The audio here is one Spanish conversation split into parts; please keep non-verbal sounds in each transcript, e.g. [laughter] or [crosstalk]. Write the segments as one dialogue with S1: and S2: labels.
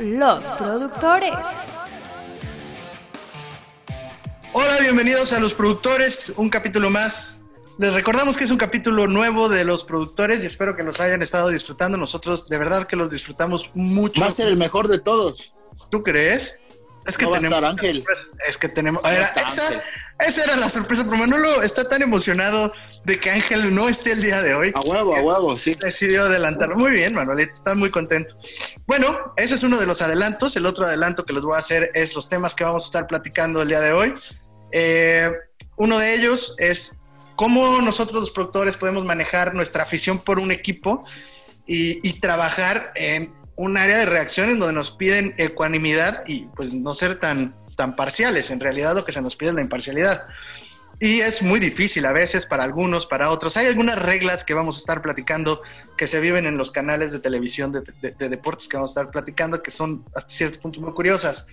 S1: Los productores.
S2: Hola, bienvenidos a Los Productores, un capítulo más. Les recordamos que es un capítulo nuevo de Los Productores y espero que los hayan estado disfrutando. Nosotros de verdad que los disfrutamos mucho.
S3: Va a ser el mejor de todos.
S2: ¿Tú crees? Es que
S3: No va a
S2: tenemos.
S3: estar Ángel.
S2: Es que tenemos.
S3: No
S2: era-
S3: está
S2: esa,
S3: Ángel.
S2: esa era la sorpresa, pero Manolo está tan emocionado de que Ángel no esté el día de hoy.
S3: A huevo, a huevo, sí.
S2: Decidió adelantarlo. Muy bien, Manuelito, está muy contento. Bueno, ese es uno de los adelantos. El otro adelanto que les voy a hacer es los temas que vamos a estar platicando el día de hoy. Eh, uno de ellos es cómo nosotros los productores podemos manejar nuestra afición por un equipo y, y trabajar en un área de reacciones donde nos piden ecuanimidad y pues no ser tan, tan parciales. En realidad lo que se nos pide es la imparcialidad. Y es muy difícil a veces para algunos, para otros. Hay algunas reglas que vamos a estar platicando que se viven en los canales de televisión de, de- de deportes que vamos a estar platicando que son hasta cierto punto muy curiosas.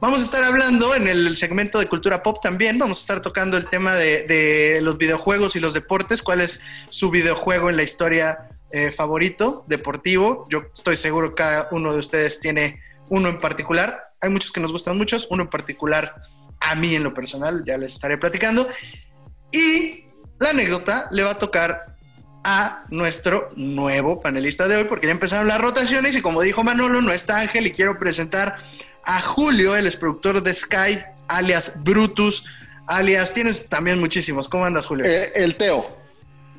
S2: Vamos a estar hablando en el segmento de cultura pop también. Vamos a estar tocando el tema de, de los videojuegos y los deportes. ¿Cuál es su videojuego en la historia eh, favorito deportivo? Yo estoy seguro que cada uno de ustedes tiene uno en particular. Hay muchos que nos gustan muchos, uno en particular a mí en lo personal, ya les estaré platicando. Y la anécdota le va a tocar a nuestro nuevo panelista de hoy, porque ya empezaron las rotaciones y como dijo Manolo, no está Ángel y quiero presentar a Julio, él es productor de Sky, alias Brutus, alias, tienes también muchísimos. ¿Cómo andas, Julio?
S3: Eh, el Teo.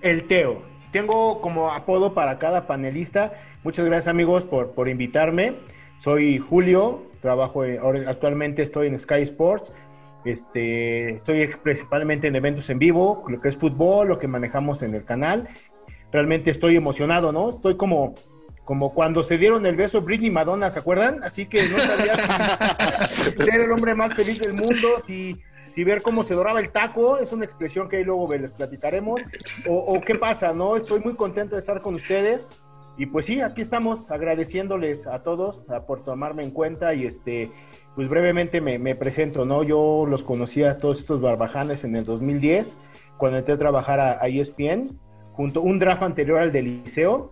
S4: El Teo. Tengo como apodo para cada panelista. Muchas gracias amigos por, por invitarme. Soy Julio, trabajo en- ahora- actualmente estoy en Sky Sports. Este, estoy principalmente en eventos en vivo, lo que es fútbol, lo que manejamos en el canal. Realmente estoy emocionado, ¿no? Estoy como, como cuando se dieron el beso Britney y Madonna, ¿se acuerdan? Así que no sabía si [laughs] ser el hombre más feliz del mundo, si, si ver cómo se doraba el taco, es una expresión que ahí luego les platicaremos, o, o qué pasa, ¿no? Estoy muy contento de estar con ustedes y pues sí, aquí estamos agradeciéndoles a todos a por tomarme en cuenta y este, pues brevemente me, me presento, ¿no? Yo los conocí a todos estos barbajanes en el 2010, cuando entré a trabajar a, a ESPN, junto un draft anterior al del liceo,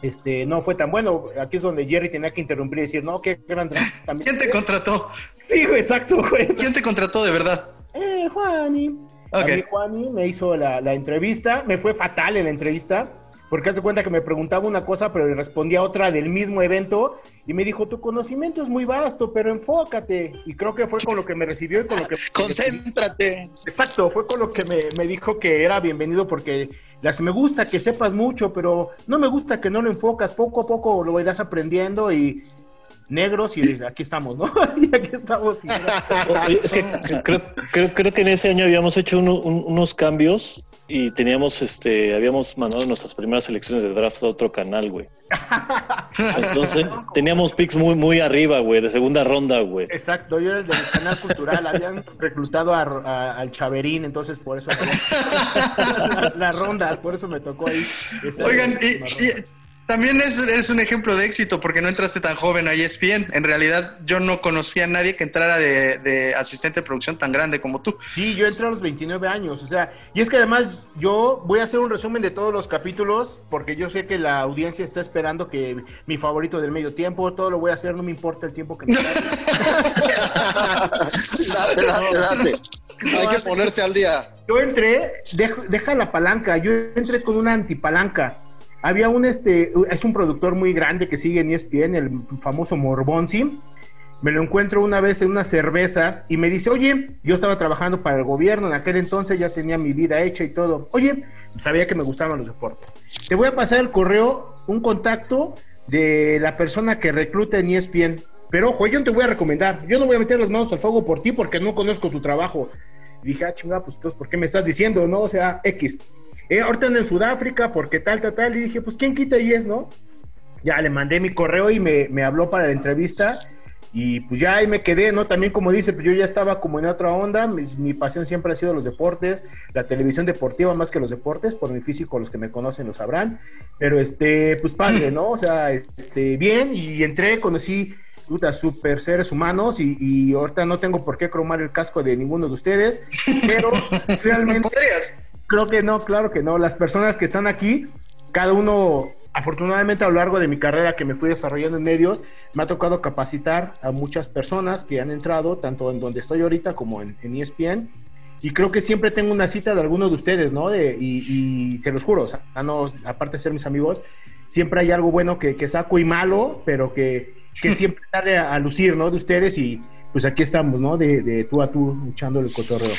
S4: este, no fue tan bueno. Aquí es donde Jerry tenía que interrumpir y decir, no, qué gran draft también. [laughs]
S2: ¿Quién te contrató?
S4: Sí, güey, exacto, güey.
S2: ¿Quién te contrató de verdad?
S4: Eh, Juani.
S2: Ok.
S4: A mí Juani me hizo la, la entrevista. Me fue fatal en la entrevista. Porque hace cuenta que me preguntaba una cosa, pero le respondía otra del mismo evento. Y me dijo, tu conocimiento es muy vasto, pero enfócate. Y creo que fue con lo que me recibió y con lo que...
S3: Concéntrate.
S4: Exacto, fue con lo que me, me dijo que era bienvenido porque las me gusta que sepas mucho, pero no me gusta que no lo enfocas. Poco a poco lo irás aprendiendo y negros [laughs] y aquí estamos, ¿no? y aquí estamos. y-
S5: es que creo, creo, creo que en ese año habíamos hecho uno- un- unos cambios y teníamos, este, habíamos mandado nuestras primeras selecciones de draft a otro canal, güey. Entonces [laughs] teníamos picks muy, muy arriba, güey, de segunda ronda, güey.
S4: Exacto, yo era el del canal cultural, habían reclutado a, a- al Chaverín, entonces por eso [laughs] las, rondas, por eso me tocó ahí. Esta
S2: Oigan, y. también es, eres un ejemplo de éxito porque no entraste tan joven a ESPN. En realidad, yo no conocía a nadie que entrara de, de asistente de producción tan grande como tú.
S4: Sí, yo entré a los 29 años, o sea, y es que además yo voy a hacer un resumen de todos los capítulos porque yo sé que la audiencia está esperando que mi favorito del medio tiempo, todo lo voy a hacer, no me importa el tiempo que me [laughs]
S3: Date, date, date. Hay que ponerse al día.
S4: Yo entré, deja, deja la palanca, yo entré con una antipalanca. Había un, este, es un productor muy grande que sigue en ESPN, el famoso Morbonsi. Me lo encuentro una vez en unas cervezas y me dice, oye, yo estaba trabajando para el gobierno, en aquel entonces ya tenía mi vida hecha y todo. Oye, sabía que me gustaban los deportes. Te voy a pasar el correo, un contacto de la persona que recluta en ESPN. Pero ojo, yo no te voy a recomendar, yo no voy a meter las manos al fuego por ti porque no conozco tu trabajo. Dije, ah, chingada, pues entonces, ¿por qué me estás diciendo, no? O sea, X. Eh, ahorita ando en Sudáfrica, porque tal, tal, tal. Y dije, pues, ¿quién quita y es, no? Ya le mandé mi correo y me, me habló para la entrevista. Y pues ya ahí me quedé, ¿no? También como dice, pues yo ya estaba como en otra onda, mi, mi pasión siempre ha sido los deportes, la televisión deportiva más que los deportes, por mi físico los que me conocen lo sabrán, pero este, pues padre, ¿no? O sea, este, bien, y entré, conocí puta, super seres humanos y, y ahorita no tengo por qué cromar el casco de ninguno de ustedes, pero [laughs] realmente
S2: ¿Podrías?
S4: Creo que no, claro que no. Las personas que están aquí, cada uno afortunadamente a lo largo de mi carrera que me fui desarrollando en medios, me ha tocado capacitar a muchas personas que han entrado, tanto en donde estoy ahorita como en, ESPN. Y creo que siempre tengo una cita de alguno de ustedes, ¿no? De, y, y, se los juro, o sea, no, aparte de ser mis amigos, siempre hay algo bueno que, que saco y malo, pero que, que [laughs] siempre sale a, a, lucir, ¿no? De ustedes y, pues aquí estamos, ¿no? De, de tú a tú echando el cotorreo.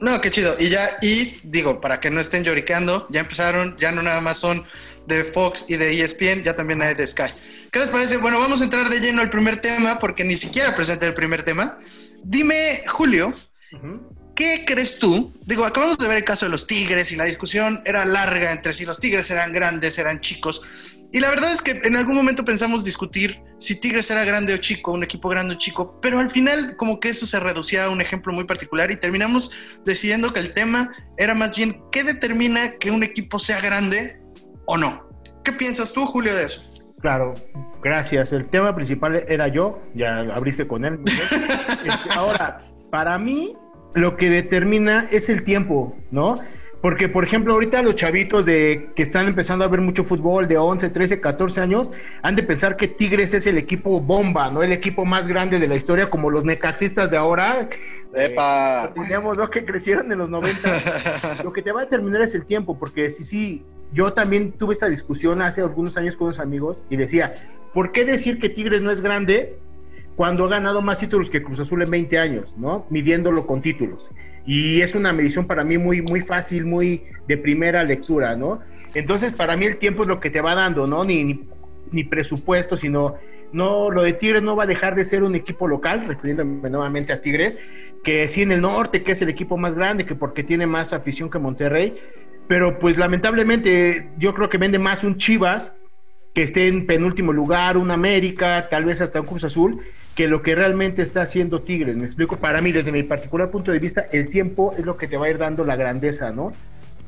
S2: No, qué chido. Y ya, y digo, para que no estén lloriqueando, ya empezaron, ya no nada más son de Fox y de ESPN, ya también hay de Sky. ¿Qué les parece? Bueno, vamos a entrar de lleno al primer tema, porque ni siquiera presenté el primer tema. Dime, Julio, ¿qué crees tú? Digo, acabamos de ver el caso de los Tigres y la discusión era larga entre si los Tigres eran grandes, eran chicos. Y la verdad es que en algún momento pensamos discutir si Tigres era grande o chico, un equipo grande o chico, pero al final como que eso se reducía a un ejemplo muy particular y terminamos decidiendo que el tema era más bien qué determina que un equipo sea grande o no. ¿Qué piensas tú, Julio, de eso?
S4: Claro, gracias. El tema principal era yo, ya abriste con él. [laughs] Este, ahora, para mí, lo que determina es el tiempo, ¿no? Porque, por ejemplo, ahorita los chavitos de que están empezando a ver mucho fútbol de 11, 13, 14 años, han de pensar que Tigres es el equipo bomba, ¿no? El equipo más grande de la historia, como los necaxistas de ahora.
S3: ¡Epa!
S4: Eh, ¿no? Que crecieron en los 90. [laughs] Lo que te va a determinar es el tiempo, porque sí, sí, yo también tuve esta discusión hace algunos años con unos amigos y decía, ¿por qué decir que Tigres no es grande cuando ha ganado más títulos que Cruz Azul en 20 años, ¿no? Midiéndolo con títulos y es una medición para mí muy, muy fácil, muy de primera lectura, ¿no? Entonces, para mí el tiempo es lo que te va dando, ¿no? Ni, ni, presupuesto, sino, no, lo de Tigres no va a dejar de ser un equipo local, refiriéndome nuevamente a Tigres, que sí en el norte, que es el equipo más grande, que porque tiene más afición que Monterrey, pero pues lamentablemente yo creo que vende más un Chivas que esté en penúltimo lugar, un América, tal vez hasta un Cruz Azul, que lo que realmente está haciendo Tigres. Me explico, para mí, desde mi particular punto de vista, el tiempo es lo que te va a ir dando la grandeza, ¿no?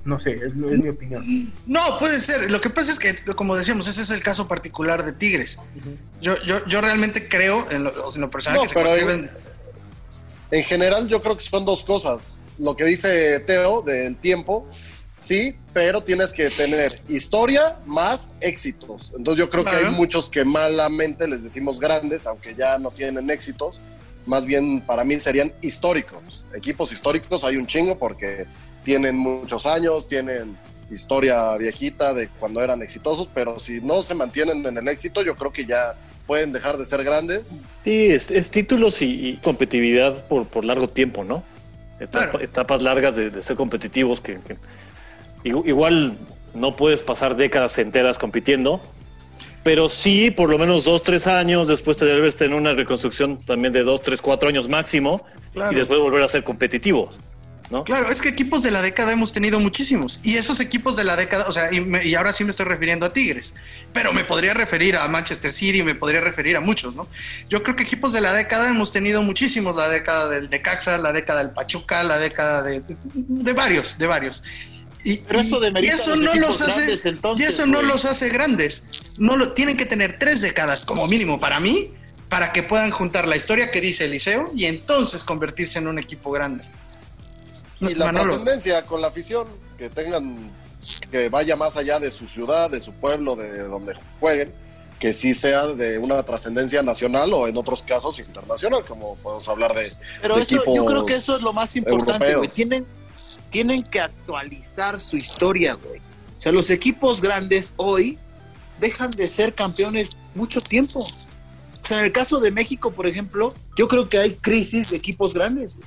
S4: No sé, es, mi opinión.
S2: No, puede ser. Lo que pasa es que, como decíamos, ese es el caso particular de Tigres. yo, yo, yo realmente creo, en lo, en personal, que
S3: pero en, en general yo creo que son dos cosas. Lo que dice Teo del tiempo sí, pero tienes que tener historia más éxitos. Entonces yo creo que hay muchos que malamente les decimos grandes, aunque ya no tienen éxitos. Más bien para mí serían históricos. Equipos históricos hay un chingo porque tienen muchos años, tienen historia viejita de cuando eran exitosos, pero si no se mantienen en el éxito, yo creo que ya pueden dejar de ser grandes.
S5: Sí, es, títulos y, competitividad por, por largo tiempo, ¿no? Etapas, largas de, ser competitivos que igual no puedes pasar décadas enteras compitiendo, pero sí por lo menos dos, tres años, después te debes tener una reconstrucción también de dos, tres, cuatro años máximo y después volver a ser competitivos. ¿No?
S2: Claro, es que equipos de la década hemos tenido muchísimos. Y esos equipos de la década, o sea, y, ahora sí me estoy refiriendo a Tigres, pero me podría referir a Manchester City, me podría referir a muchos, ¿no? Yo creo que equipos de la década hemos tenido muchísimos, la década del Necaxa, la década del Pachuca, la década de, de varios, de varios. Y, eso, no los hace, y eso no los hace grandes. No lo, tienen que tener tres décadas como mínimo para mí, para que puedan juntar la historia que dice Eliseo y entonces convertirse en un equipo grande.
S3: Y la trascendencia con la afición, que tengan, que vaya más allá de su ciudad, de su pueblo, de donde jueguen, que sí sea de una trascendencia nacional o en otros casos internacional, como podemos hablar de.
S1: Pero eso, yo creo que eso es lo más importante, Tienen, tienen que actualizar su historia, güey. O sea, los equipos grandes hoy dejan de ser campeones mucho tiempo. O sea, en el caso de México, por ejemplo, yo creo que hay crisis de equipos grandes.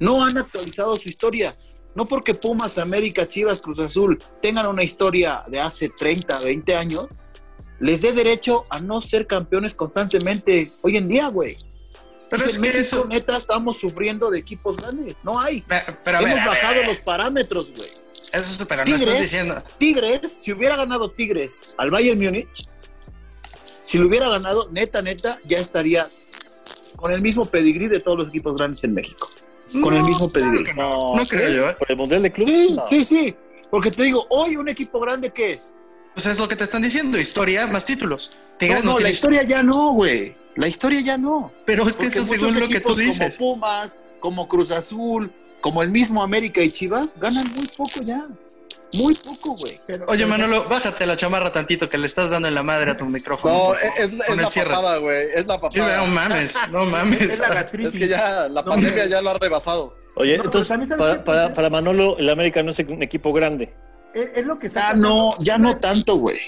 S1: No han actualizado su historia. No porque Pumas, América, Chivas, Cruz Azul tengan una historia de hace 30, 20 años, les dé derecho a no ser campeones constantemente hoy en día, güey. Pero es que eso... neta, estamos sufriendo de equipos grandes. No hay. Pero, Hemos bajado los parámetros, güey.
S2: Eso es, pero Tigres, no estás diciendo.
S1: Tigres, si hubiera ganado Tigres al Bayern Múnich, si lo hubiera ganado, neta, neta, ya estaría con el mismo pedigrí de todos los equipos grandes en México. Con el mismo pedigrí.
S2: no, no, creo yo. ¿eh?
S5: Por el Mundial de Clubes.
S1: Sí, sí, sí. Porque te digo, hoy un equipo grande, ¿qué es?
S2: Pues es lo que te están diciendo, historia más títulos.
S1: Tigres no, no, la historia ya no, güey. La historia ya no.
S2: Pero es que eso según lo que tú dices.
S1: Como Pumas, como Cruz Azul, como el mismo América y Chivas, ganan muy poco ya. Muy poco, güey.
S2: Oye, Manolo, bájate la chamarra tantito que le estás dando en la madre a tu micrófono.
S3: No, es, la papada, güey. Es la papada.
S2: no mames, no [laughs] mames.
S3: Es la gastritis. Es que ya la pandemia ya lo ha rebasado.
S5: Oye, entonces, para, para, para, Manolo, el América no es un equipo grande.
S4: Es, lo que está.
S1: Ah, no, ya no tanto, güey.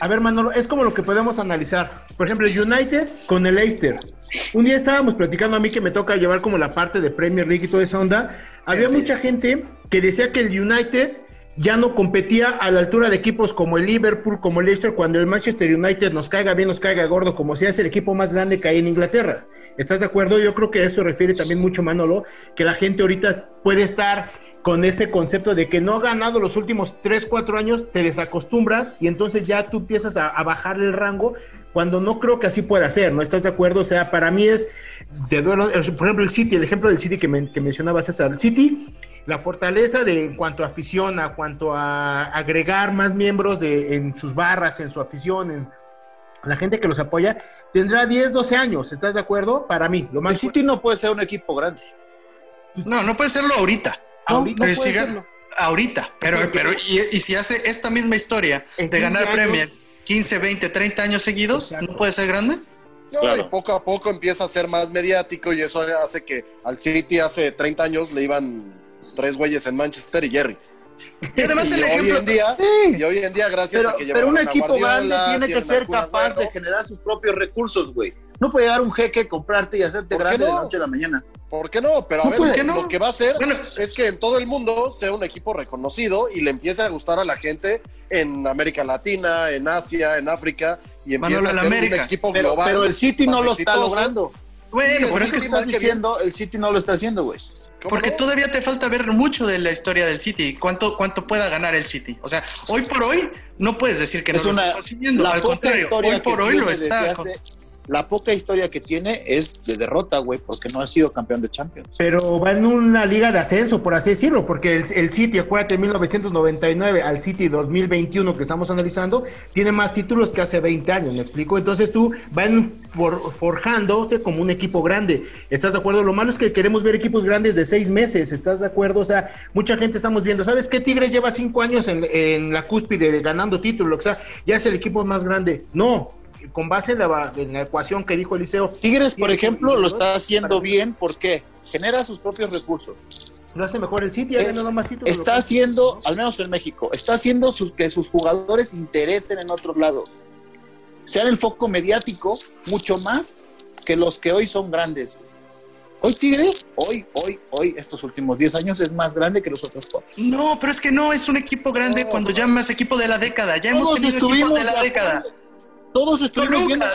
S4: A ver, Manolo, es como lo que podemos analizar. Por ejemplo, United con el Leicester. Un día estábamos platicando a mí que me toca llevar como la parte de Premier League y toda esa onda. Había mucha gente que decía que el United ya no competía a la altura de equipos como el Liverpool, como el Leicester, cuando el Manchester United nos caiga bien, nos caiga gordo, como sea, es el equipo más grande que hay en Inglaterra. ¿Estás de acuerdo? Yo creo que eso refiere también mucho, Manolo, que la gente ahorita puede estar con ese concepto de que no ha ganado los últimos 3, 4 años, te desacostumbras y entonces ya tú empiezas a, bajar el rango cuando no creo que así pueda ser, ¿no? ¿Estás de acuerdo? O sea, para mí es, de por ejemplo, el City, el ejemplo del City que, que mencionaba César, el City la fortaleza de en cuanto a afición, a cuanto a agregar más miembros de, en sus barras, en su afición, en la gente que los apoya, tendrá 10, 12 años, ¿estás de acuerdo? Para mí,
S1: lo más... El City no puede ser un equipo grande.
S2: No, no puede serlo ahorita. Ahorita, ahorita, pero, pero y, si hace esta misma historia de ganar premios 15, 20, 30 años seguidos, ¿no puede ser grande?
S3: No, y poco a poco empieza a ser más mediático y eso hace que al City hace 30 años le iban tres güeyes en Manchester y Jerry.
S2: Y además [laughs] el ejemplo.
S3: Hoy en día, Y hoy en día, gracias a que
S1: Pero un equipo grande tiene que ser capaz de generar sus propios recursos, güey. No puede dar un jeque, comprarte y hacerte grande de noche a la mañana.
S3: ¿Por qué no? Pero a ver, lo que va a hacer es que en todo el mundo sea un equipo reconocido y le empiece a gustar a la gente en América Latina, en Asia, en África y empiece a ser un equipo global.
S1: Pero el City no lo está logrando. Bueno, por eso que estás diciendo, el City no lo está haciendo, güey.
S2: Porque todavía te falta ver mucho de la historia del City, cuánto, cuánto pueda ganar el City. O sea, hoy por hoy no puedes decir que no lo está consiguiendo, al contrario, hoy por hoy lo está
S1: la poca historia que tiene es de derrota, güey, porque no ha sido campeón de Champions.
S4: Pero va en una liga de ascenso, por así decirlo, porque el, City, acuérdate, 1999 al City 2021 que estamos analizando, tiene más títulos que hace 20 años, ¿me explico? Entonces tú van for, forjándose como un equipo grande. ¿Estás de acuerdo? Lo malo es que queremos ver equipos grandes de seis meses, ¿estás de acuerdo? O sea, mucha gente estamos viendo, ¿sabes qué? Tigres lleva cinco años en, en la cúspide ganando títulos, o sea, ya es el equipo más grande. No, con base en la, ecuación que dijo Eliseo.
S1: Tigres, por ejemplo, lo está haciendo bien porque genera sus propios recursos.
S4: Lo hace mejor el City, ha ganado más títulos.
S1: Está haciendo, al menos en México, está haciendo sus, que sus jugadores interesen en otros lados. Sean el foco mediático mucho más que los que hoy son grandes. Hoy Tigres, hoy, hoy, hoy, estos últimos 10 años es más grande que los otros cuatro.
S2: No, pero es que no es un equipo grande cuando llamas equipo de la década. Ya hemos tenido equipos de la década.
S1: Todos estuvimos viendo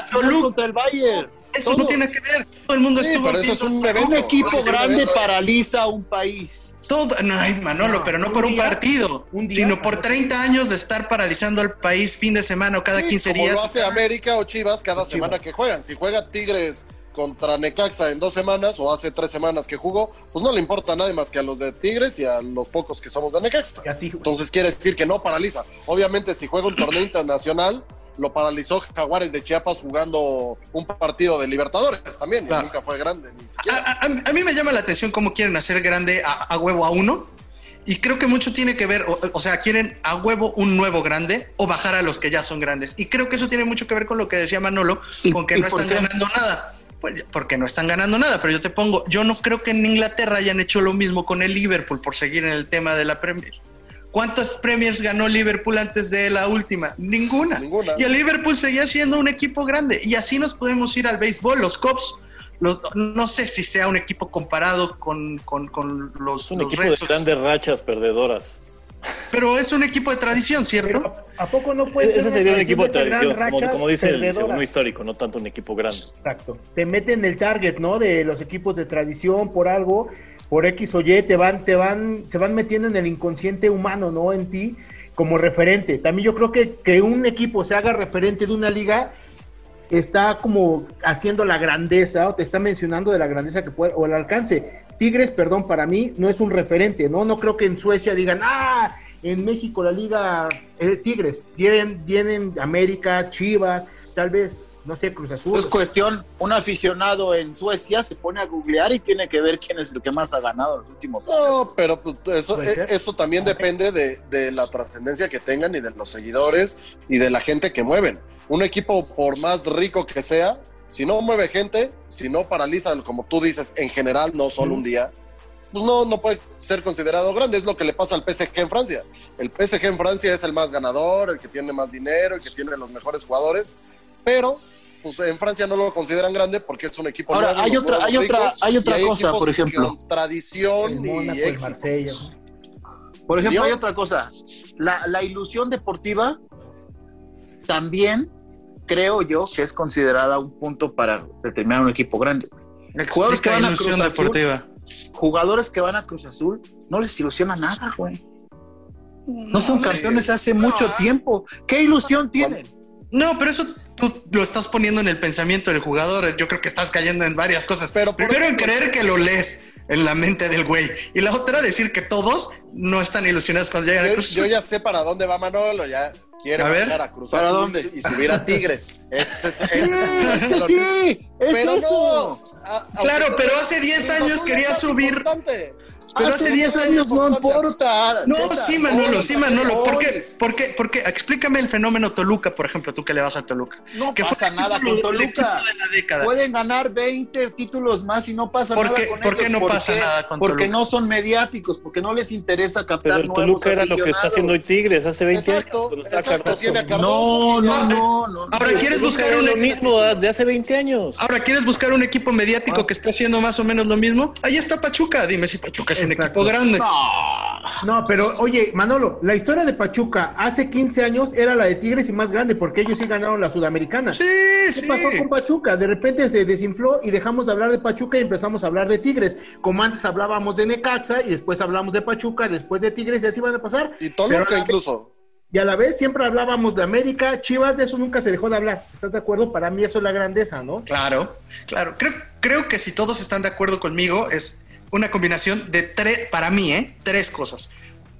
S1: contra el Bayern.
S2: Eso no tiene que ver. Todo el mundo estuvo.
S1: Pero eso es un, evento, un equipo grande paraliza un país.
S2: Todo, no, ay, Manolo, pero no por un partido, sino por 30 años de estar paralizando al país fin de semana o cada 15 días.
S3: Lo hace América o Chivas cada semana que juegan. Si juega Tigres contra Necaxa en dos semanas o hace tres semanas que jugó, pues no le importa a nadie más que a los de Tigres y a los pocos que somos de Necaxa. Entonces quiere decir que no paraliza. Obviamente si juega un torneo [clears throat] internacional, lo paralizó Jaguares de Chiapas jugando un partido de Libertadores también, y nunca fue grande. Ni
S2: a, a, mí me llama la atención cómo quieren hacer grande a, huevo a uno. Y creo que mucho tiene que ver, o, sea, quieren a huevo un nuevo grande o bajar a los que ya son grandes. Y creo que eso tiene mucho que ver con lo que decía Manolo, con que no están ganando nada. Pues porque no están ganando nada, pero yo te pongo, yo no creo que en Inglaterra hayan hecho lo mismo con el Liverpool por seguir en el tema de la Premier. ¿Cuántas Premiers ganó Liverpool antes de la última? Ninguna. Y el Liverpool seguía siendo un equipo grande. Y así nos podemos ir al béisbol. Los Cubs, los, no sé si sea un equipo comparado con, con, con los.
S5: Un equipo de grandes rachas perdedoras.
S2: Pero es un equipo de tradición, ¿cierto?
S4: ¿A poco no puede ser?
S5: Ese sería un equipo de tradición, como, dice el segundo histórico, no tanto un equipo grande.
S4: Exacto. Te meten el target, ¿no? De los equipos de tradición por algo por X o Y, te van, te van, se van metiendo en el inconsciente humano, ¿no? En ti como referente. También yo creo que que un equipo se haga referente de una liga está como haciendo la grandeza o te está mencionando de la grandeza que puede o el alcance. Tigres, perdón, para mí no es un referente, ¿no? No creo que en Suecia digan, ah, en México la liga eh, Tigres, tienen, tienen América, Chivas, tal vez, no sé, Cruz Azul.
S1: Es cuestión, un aficionado en Suecia se pone a googlear y tiene que ver quién es el que más ha ganado en los últimos años.
S3: No, pero pues, eso, eh, eso también depende de, de la trascendencia que tengan y de los seguidores y de la gente que mueven. Un equipo, por más rico que sea, si no mueve gente, si no paraliza, como tú dices, en general, no solo un día, pues no, no puede ser considerado grande. Es lo que le pasa al PSG en Francia. El PSG en Francia es el más ganador, el que tiene más dinero, el que tiene los mejores jugadores, pero pues en Francia no lo consideran grande porque es un equipo
S1: Ahora, hay otra, hay otra, hay otra cosa, por ejemplo.
S3: tradición y éxito.
S1: Por ejemplo, hay otra cosa. La, la ilusión deportiva también creo yo que es considerada un punto para determinar un equipo grande.
S2: Jugadores que van a Cruz Azul,
S1: jugadores que van a Cruz Azul, no les ilusiona nada, güey. No son campeones hace mucho tiempo. ¿Qué ilusión tienen?
S2: No, pero eso tú lo estás poniendo en el pensamiento del jugador. Yo creo que estás cayendo en varias cosas. Pero primero en creer que lo lees en la mente del güey. Y la otra, decir que todos no están ilusionados cuando llegan
S3: yo,
S2: a Cruz
S3: Yo ya sé para dónde va Manolo, ya quiere
S2: a ver,
S3: a Cruz
S1: ¿para
S3: Azul
S1: dónde?
S3: y subir a Tigres. Este, es,
S1: Sí, es que sí, es
S3: pero
S1: eso.
S3: no, a-
S2: Claro, pero hace 10
S3: Azul
S2: años quería subir.
S3: importante.
S2: Pero
S1: hace
S2: hace
S1: 10 años no importa.
S2: No,
S1: César,
S2: sí, Manolo,
S1: hoy,
S2: sí, Manolo. ¿Por qué? ¿Por qué? ¿Por qué? Explícame el fenómeno Toluca, por ejemplo, tú que le vas a Toluca.
S1: No
S2: que
S1: pasa nada con Toluca.
S2: de la década.
S1: Pueden ganar 20 títulos más y no pasa
S2: ¿Por
S1: nada
S2: qué-
S1: con
S2: por qué
S1: ellos.
S2: no pasa nada con
S1: Porque
S2: Toluca?
S1: no son mediáticos, porque no les interesa captar
S5: Pero Toluca era lo que está haciendo hoy. Tigres hace 20
S3: Exacto,
S5: años. está
S3: exacto,
S5: Cardoso.
S3: tiene a
S1: No,
S3: Cardoso.
S1: no, no, no.
S2: Ahora, ¿quieres
S5: Toluca
S2: buscar un
S5: lo mismo ah, de hace 20 años.
S2: Ahora, ¿quieres buscar un equipo mediático
S5: Ah.
S2: que esté haciendo más o menos lo mismo? Ahí está Pachuca. Dime si Pachuca es un
S4: Exacto.
S2: equipo grande.
S4: No, pero oye, Manolo, la historia de Pachuca hace 15 años era la de Tigres y más grande porque ellos sí ganaron la Sudamericana.
S2: Sí,
S4: ¿Qué
S2: sí.
S4: pasó con Pachuca? De repente se desinfló y dejamos de hablar de Pachuca y empezamos a hablar de Tigres. Como antes hablábamos de Necaxa y después hablamos de Pachuca, después de Tigres y así van a pasar.
S3: Y Toluca
S4: la
S3: incluso.
S4: Y a la vez siempre hablábamos de América, Chivas, de eso nunca se dejó de hablar. ¿Estás de acuerdo? Para mí eso es la grandeza, ¿no?
S2: Claro, claro. Creo, creo que si todos están de acuerdo conmigo, es una combinación de tres, para mí, ¿eh? Tres cosas.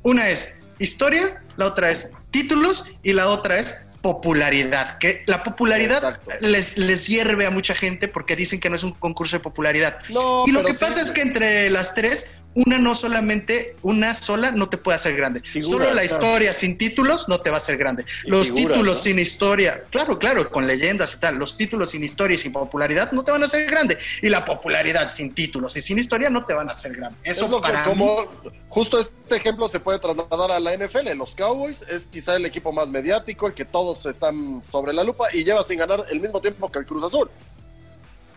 S2: Una es historia, la otra es títulos y la otra es popularidad. Que la popularidad
S3: Exacto.
S2: les, les hierve a mucha gente porque dicen que no es un concurso de popularidad.
S3: No,
S2: y lo que
S3: sí.
S2: pasa es que entre las tres, una no solamente, una sola no te puede hacer grande. Solo la
S5: claro.
S2: historia sin títulos no te va a hacer grande.
S5: Y
S2: Los títulos
S5: ¿no?
S2: sin historia, claro, claro, con leyendas y tal, los títulos sin historia y sin popularidad no te van a hacer grande. Y la popularidad sin títulos y sin historia no te van a hacer grande. Eso
S3: es lo que
S2: mí-
S3: como justo este ejemplo se puede trasladar a la NFL. Los Cowboys es quizá el equipo más mediático, el que todos están sobre la lupa y lleva sin ganar el mismo tiempo que el Cruz Azul.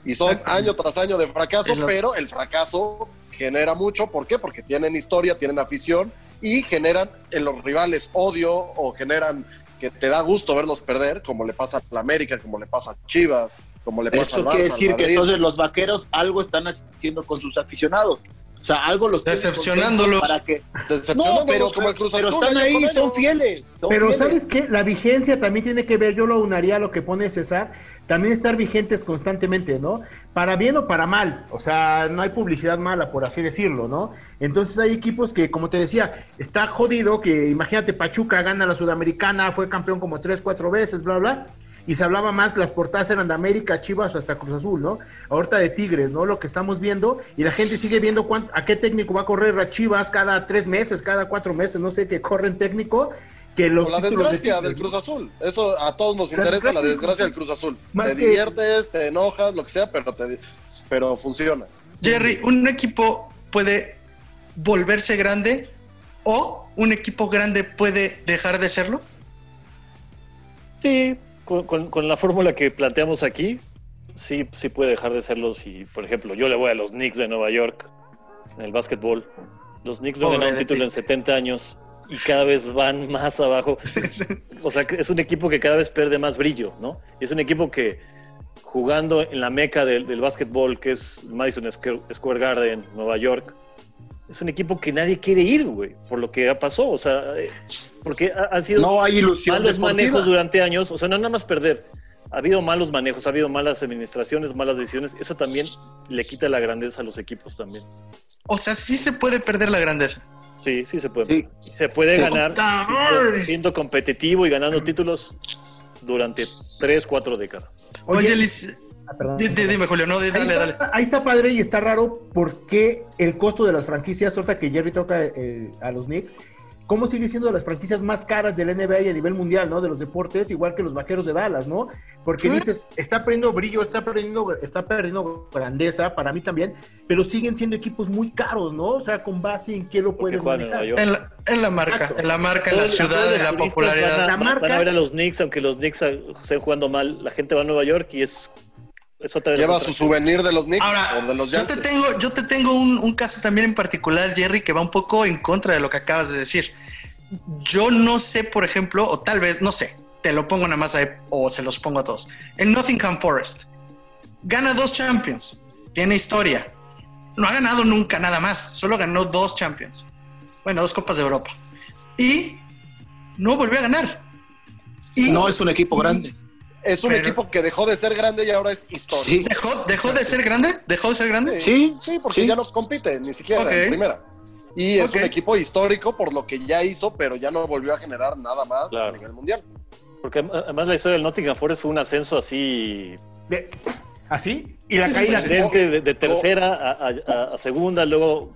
S3: Y son año tras año de fracaso, pero el fracaso genera mucho. ¿Por qué? Porque tienen historia, tienen afición y generan en los rivales odio o generan que te da gusto verlos perder, como le pasa a la América, como le pasa a Chivas, como le pasa
S1: Eso
S3: al Barça,
S1: quiere decir que entonces los vaqueros algo están haciendo con sus aficionados. O sea, algo los
S2: Decepcionándolos.
S1: para que
S3: Decepcionándolos
S1: No, pero,
S3: como el Cruz
S1: pero
S3: Azul.
S1: están
S3: año
S1: ahí, son fieles. son
S4: Pero
S1: fieles.
S4: ¿sabes qué? La vigencia también tiene que ver, yo lo unaría a lo que pone César, también estar vigentes constantemente, ¿no? Para bien o para mal, o sea, no hay publicidad mala, por así decirlo, ¿no? Entonces hay equipos que, como te decía, está jodido, que imagínate, Pachuca gana la Sudamericana, fue campeón como tres, cuatro veces, bla, bla. Y se hablaba más, las portadas eran de América, Chivas o hasta Cruz Azul, ¿no? Ahorita de Tigres, ¿no? Lo que estamos viendo, y la gente sigue viendo cuánto, a qué técnico va a correr a Chivas cada tres meses, cada cuatro meses, no sé, que corren técnico, que los
S3: O la
S4: de
S3: desgracia del Cruz Azul. Eso a todos nos
S4: La
S3: interesa, la
S4: desgracia del
S3: desgracia del
S4: Cruz
S3: Cruz Azul.
S4: Más
S3: te
S4: que-
S3: diviertes, te enojas, lo que sea, pero, te, pero funciona.
S2: Jerry, un equipo puede volverse grande o un equipo grande puede dejar de serlo.
S5: Sí, con, con- con la fórmula que planteamos aquí, sí, sí puede dejar de serlo. Si, por ejemplo, yo le voy a los Knicks de Nueva York en el básquetbol. Los Knicks no
S2: Pobre
S5: ganado un título en 70 años y cada vez van más abajo. [laughs] O sea, es un equipo que cada vez pierde más brillo, ¿no? Es un equipo que jugando en la meca del, del básquetbol, que es Madison Square Garden, Nueva York, es un equipo que nadie quiere ir, güey, por lo que pasó. O sea, eh, porque ha- han sido
S1: No hay ilusión
S5: malos
S1: deportiva.
S5: manejos durante años. O sea, no nada más perder. Ha habido malos manejos, ha habido malas administraciones, malas decisiones. Eso también le quita la grandeza a los equipos también.
S2: O sea, sí se puede perder la grandeza.
S5: Sí, sí se puede. Se puede ganar
S2: ¡Puta
S5: siendo, competitivo y ganando títulos. durante tres, cuatro décadas.
S2: Oye, Liz, ah, dime, Julio, no, dale, dale.
S4: Ahí está padre y está raro porque el costo de las franquicias, ahorita que Jerry toca eh, a los Knicks, cómo sigue siendo de las franquicias más caras del NBA y a nivel mundial, ¿no? De los deportes, igual que los vaqueros de Dallas, ¿no? Porque dices, está perdiendo brillo, está perdiendo, está perdiendo grandeza, para mí también, pero siguen siendo equipos muy caros, ¿no? O sea, con base en qué lo puedes
S2: manejar. En la, en la marca, en la marca, en la ciudad, en la popularidad.
S5: Van a, van a ver a los Knicks, aunque los Knicks estén jugando mal, la gente va a Nueva York y es
S3: Lleva su souvenir de los Knicks
S2: o de los Yo te tengo, yo te tengo un, caso también en particular, Jerry, que va un poco en contra de lo que acabas de decir. Yo no sé, por ejemplo, o tal vez, no sé, te lo pongo nada más ahí, o se los pongo a todos. El Nottingham Forest gana dos Champions, tiene historia. No ha ganado nunca nada más, solo ganó dos Champions. Bueno, dos Copas de Europa. Y no volvió a ganar.
S1: Y, no es un equipo grande.
S3: Es un equipo que dejó de ser grande y ahora es histórico.
S2: ¿Dejó, ¿Dejó de ser grande? ¿Dejó de ser grande?
S3: Sí, sí, porque ya no compite, ni siquiera en primera. Y es un equipo histórico por lo que ya hizo, pero ya no volvió a generar nada más a nivel mundial.
S5: Porque además la historia del Nottingham Forest fue un ascenso así.
S4: ¿Así?
S5: Y la caída de, de, tercera a, segunda, luego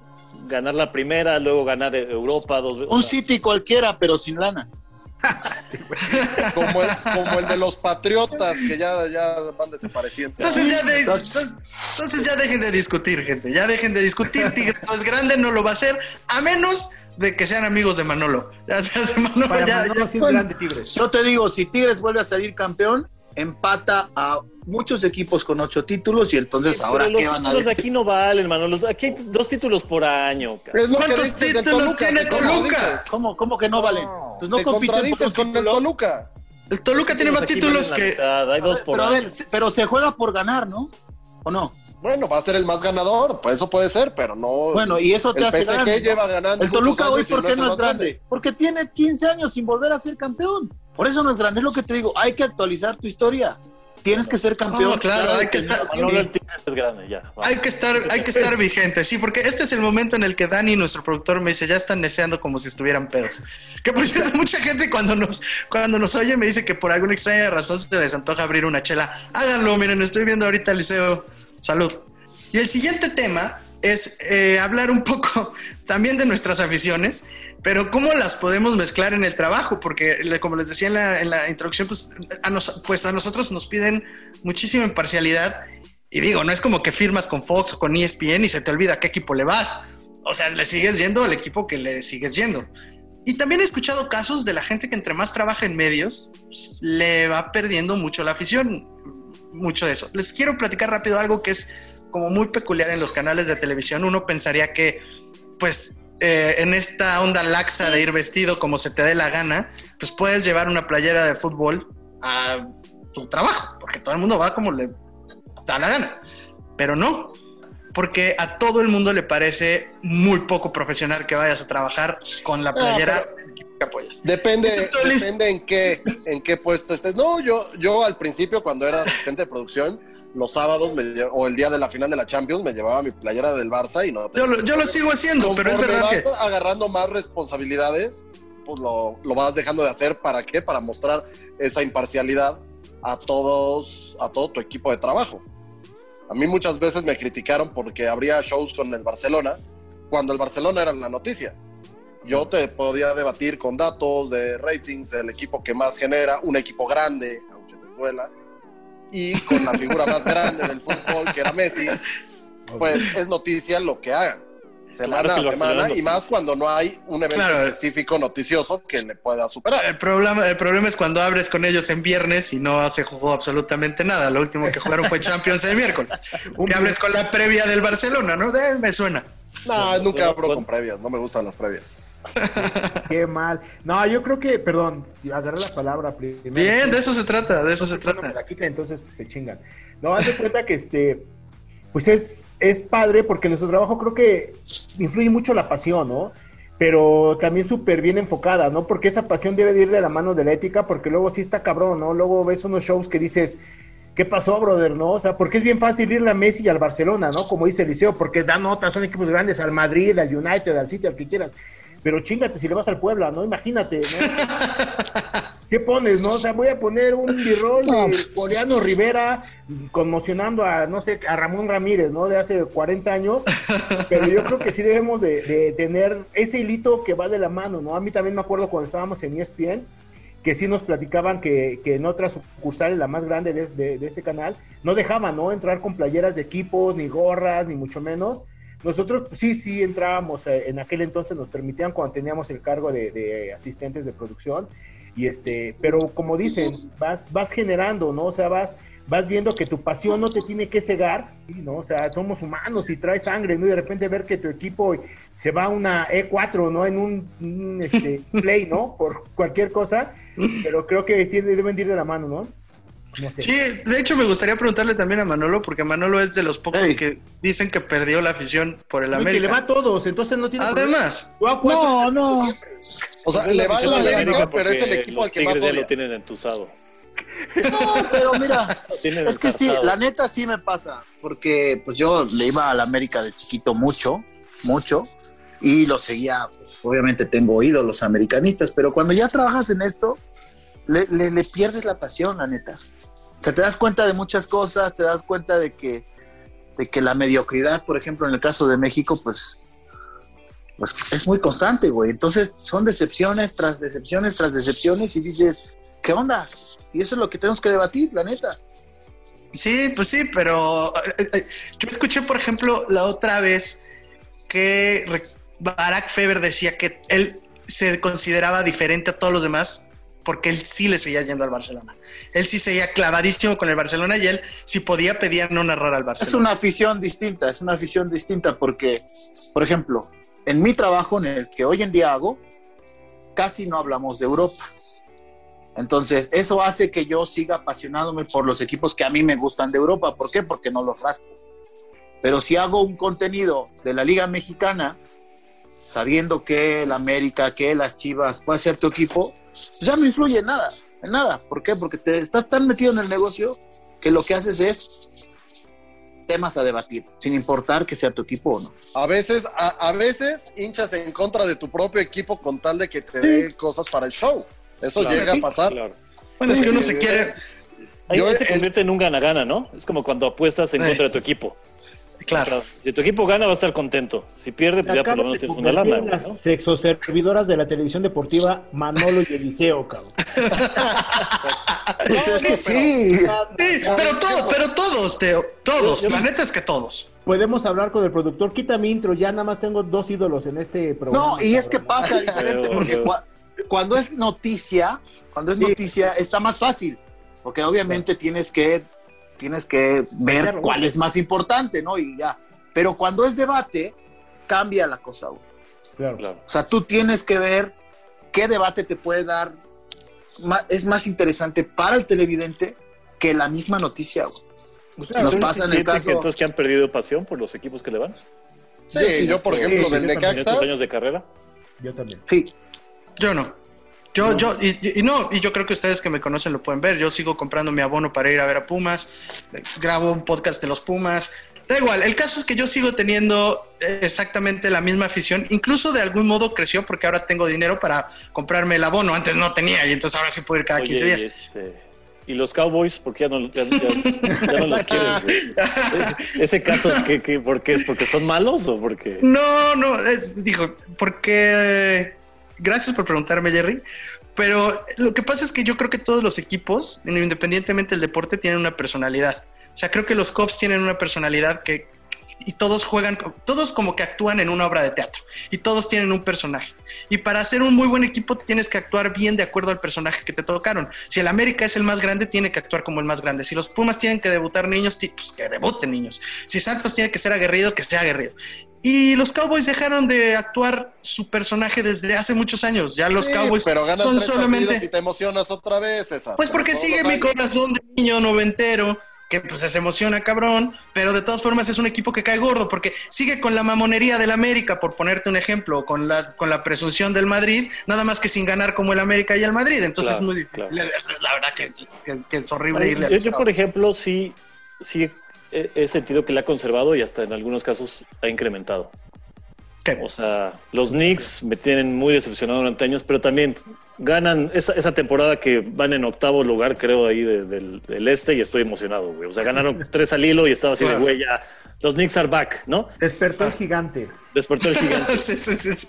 S5: ganar la primera, luego ganar Europa dos
S1: veces. Un City cualquiera, pero sin lana.
S3: Como, el, de los patriotas que ya, ya van desapareciendo.
S2: Entonces ya, dejen de discutir, gente. Ya dejen de discutir. Tigres [laughs] no es grande, no lo va a hacer, a menos de que sean amigos de Manolo.
S1: Yo te digo, si Tigres vuelve a salir campeón, empata a muchos equipos con ocho títulos y entonces ahora
S5: ¿qué van a decir? de aquí no valen, hermano. aquí hay dos títulos por año.
S2: ¿Cuántos títulos tiene Toluca?
S1: ¿Cómo, ¿Cómo, que no valen?
S3: Pues no compiten con el Toluca.
S2: El Toluca tiene más títulos que.
S5: hay dos por
S1: pero,
S5: a ver,
S1: pero se juega por ganar, ¿no? ¿O no?
S3: Bueno, va a ser el más ganador, pues eso puede ser, pero no.
S1: Bueno, y eso te
S3: el
S1: hace
S3: PSG lleva ganando.
S1: El Toluca hoy, ¿por qué no es grande? Porque tiene 15 años sin volver a ser campeón. Por eso no es grande, es lo que te digo. Hay que actualizar tu historia tienes que ser campeón.
S2: claro, hay que estar. Hay que estar, hay que estar vigente, sí, porque este es el momento en el que Dani, nuestro productor, me dice, ya están deseando como si estuvieran pedos. Que por cierto, [laughs] mucha gente cuando nos, cuando nos oye me dice que por alguna extraña razón se les antoja abrir una chela. Háganlo, miren, estoy viendo ahorita el liceo. Salud. Y el siguiente tema es eh, hablar un poco [laughs] también de nuestras aficiones, pero cómo las podemos mezclar en el trabajo, porque como les decía en la, en la introducción, pues a, pues a nosotros nos piden muchísima imparcialidad. Y digo, no es como que firmas con Fox o con ESPN y se te olvida qué equipo le vas. O sea, le sigues yendo al equipo que le sigues yendo. Y también he escuchado casos de la gente que entre más trabaja en medios, pues, le va perdiendo mucho la afición. Mucho de eso. Les quiero platicar rápido algo que es como muy peculiar en los canales de televisión. Uno pensaría que, pues, eh, en esta onda laxa de ir vestido como se te dé la gana, pues puedes llevar una playera de fútbol a tu trabajo, porque todo el mundo va como le da la gana. Pero no, porque a todo el mundo le parece muy poco profesional que vayas a trabajar con la playera que apoyas.
S3: Depende, depende en qué, en qué puesto estés. No, yo, yo al principio cuando era asistente de producción, los sábados o el día de la final de la Champions me llevaba mi playera del Barça y no.
S2: Yo, lo, sigo haciendo, pero es verdad
S3: vas agarrando más responsabilidades, pues lo, lo, vas dejando de hacer. ¿Para qué? Para mostrar esa imparcialidad a todos, a todo tu equipo de trabajo. A mí muchas veces me criticaron porque habría shows con el Barcelona cuando el Barcelona era la noticia. Yo te podía debatir con datos de ratings, el equipo que más genera, un equipo grande, aunque te duela y con la figura más grande del fútbol, que era Messi, pues es noticia lo que hagan. Semana a semana y más cuando no hay un evento específico noticioso que le pueda superar.
S2: El problema, el problema es cuando abres con ellos en viernes y no se jugó absolutamente nada. Lo último que jugaron fue Champions el miércoles. que hables con la previa del Barcelona, ¿no? De, me suena.
S3: No, nunca abro con previas, no me gustan las previas. [laughs]
S4: Qué mal. No, yo creo que, perdón, agarré la palabra primero.
S2: Bien, de eso se trata, de eso se trata.
S4: entonces se chingan. No, haz de cuenta que este, pues es, es padre porque nuestro trabajo creo que influye mucho la pasión, ¿no? Pero también súper bien enfocada, ¿no? Porque esa pasión debe ir de la mano de la ética, porque luego sí está cabrón, ¿no? Luego ves unos shows que dices, ¿qué pasó, brother? ¿No? O sea, porque es bien fácil irle a Messi y al Barcelona, ¿no? Como dice Eliseo, porque dan otras, son equipos grandes, al Madrid, al United, al City, al que quieras pero chingate si le vas al Puebla, ¿no? Imagínate, ¿no? [laughs] ¿qué pones, no? O sea, voy a poner un birrol de pues, Poliano Rivera conmocionando a, no sé, a Ramón Ramírez, ¿no? De hace 40 años, pero yo creo que sí debemos de, tener ese hilito que va de la mano, ¿no? A mí también me acuerdo cuando estábamos en ESPN, que sí nos platicaban que, que en otras sucursales, la más grande de, de, este canal, no dejaban, ¿no? Entrar con playeras de equipos, ni gorras, ni mucho menos. Nosotros sí, sí entrábamos, eh, en aquel entonces nos permitían cuando teníamos el cargo de, asistentes de producción, y este, pero como dicen, vas, vas generando, ¿no? O sea, vas, vas viendo que tu pasión no te tiene que cegar, ¿no? O sea, somos humanos y traes sangre, ¿no? Y de repente ver que tu equipo se va a una E4, ¿no? En un, este, [laughs] play, ¿no? Por cualquier cosa, pero creo que tiene, deben ir de la mano, ¿no?
S2: Sí, de hecho me gustaría preguntarle también a Manolo, porque Manolo es de los pocos que dicen que perdió la afición por el América.
S4: le va a todos, entonces no tiene
S2: Además.
S1: No, no.
S3: O sea, le va a la América, pero es el equipo al que más odia.
S5: lo tienen entusado.
S1: No, pero mira, es que sí, la neta sí me pasa, porque pues yo le iba a la América de chiquito mucho, mucho, y lo seguía, pues, obviamente tengo ídolos americanistas, pero cuando ya trabajas en esto, le, le, pierdes la pasión, la neta. O sea, te das cuenta de muchas cosas, te das cuenta de que, de que la mediocridad, por ejemplo, en el caso de México, pues, pues es muy constante, güey. Entonces son decepciones tras decepciones tras decepciones y dices, ¿qué onda? Y eso es lo que tenemos que debatir, la neta.
S2: Sí, pues sí, pero eh, eh, yo escuché, por ejemplo, la otra vez que Barack Feber decía que él se consideraba diferente a todos los demás porque él sí le seguía yendo al Barcelona. Él sí seguía clavadísimo con el Barcelona y él si podía pedía no narrar al Barcelona.
S1: Es una afición distinta, es una afición distinta porque, por ejemplo, en mi trabajo, en el que hoy en día hago, casi no hablamos de Europa. Entonces, eso hace que yo siga apasionándome por los equipos que a mí me gustan de Europa. ¿Por qué? Porque no los raspo. Pero si hago un contenido de la Liga Mexicana, sabiendo que el América, que las Chivas puede ser tu equipo, pues ya no influye en nada, en nada. ¿Por qué? Porque te estás tan metido en el negocio que lo que haces es temas a debatir, sin importar que sea tu equipo o no.
S3: A veces, a, veces hinchas en contra de tu propio equipo con tal de que te dé cosas para el show. Eso llega a pasar.
S2: Bueno, es que uno se quiere.
S5: Ahí se convierte en un gana-gana, ¿no? Es como cuando apuestas en contra de tu equipo. Claro. si tu equipo gana, va a estar contento. Si pierde, pues ya por lo menos tienes una lana.
S4: Las ¿no? sexoservidoras de la televisión deportiva Manolo y Eliseo, cabrón. [laughs]
S1: pues es que sí.
S2: pero, pero todos, Teo. Todos. la neta es que todos.
S4: Podemos hablar con el productor. Quita mi intro. Ya nada más tengo dos ídolos en este programa.
S1: No, y es que pasa diferente. porque cuando es noticia, cuando es noticia, está más fácil. Porque obviamente tienes que tienes que ver cuál es más importante, ¿no? Y ya. Pero cuando es debate, cambia la cosa, güey. Claro, claro. O sea, tú tienes que ver qué debate te puede dar, es más interesante para el televidente que la misma noticia, güey.
S5: nos pasa en el caso. Que entonces que han perdido pasión por los equipos que le van.
S3: Sí, yo, por ejemplo, del Necaxa.
S5: años de carrera?
S4: Yo también.
S1: Sí.
S2: Yo no. Yo, yo, y, no, y yo creo que ustedes que me conocen lo pueden ver. Yo sigo comprando mi abono para ir a ver a Pumas, grabo un podcast de los Pumas. Da igual, el caso es que yo sigo teniendo exactamente la misma afición. Incluso de algún modo creció porque ahora tengo dinero para comprarme el abono. Antes no tenía y entonces ahora sí puedo ir cada 15 días.
S5: Este, y, los Cowboys, ¿por qué ya no, ya, no los [laughs] quieres? ¿Ese caso ¿qué, por qué es? ¿Porque son malos o porque...?
S2: No, no, eh, dijo, porque gracias por preguntarme, Jerry. Pero lo que pasa es que yo creo que todos los equipos, independientemente del deporte, tienen una personalidad. O sea, creo que los Cops tienen una personalidad que y todos juegan, todos como que actúan en una obra de teatro y todos tienen un personaje. Y para ser un muy buen equipo tienes que actuar bien de acuerdo al personaje que te tocaron. Si el América es el más grande, tiene que actuar como el más grande. Si los Pumas tienen que debutar niños, pues que debuten niños. Si Santos tiene que ser aguerrido, que sea aguerrido. Y los Cowboys dejaron de actuar su personaje desde hace muchos años. Ya los Cowboys
S3: pero son solamente. Y te emocionas otra vez, esa.
S2: Pues porque sigue mi corazón de niño noventero que pues se emociona cabrón, pero de todas formas es un equipo que cae gordo porque sigue con la mamonería del América, por ponerte un ejemplo, con la, con la presunción del Madrid, nada más que sin ganar como el América y el Madrid. Entonces es muy La verdad que, es horrible.
S5: yo, por ejemplo, sí, sí he sentido que le ha conservado y hasta en algunos casos ha incrementado. O sea, los Knicks me tienen muy decepcionado durante años, pero también ganan esa, temporada que van en octavo lugar, creo, ahí del, este, y estoy emocionado, güey. O sea, ganaron [laughs] tres al hilo y estaba así de, güey, ya, los Knicks are back, ¿no?
S4: Despertó el gigante.
S5: Despertó el gigante. [laughs]
S2: sí, sí, sí.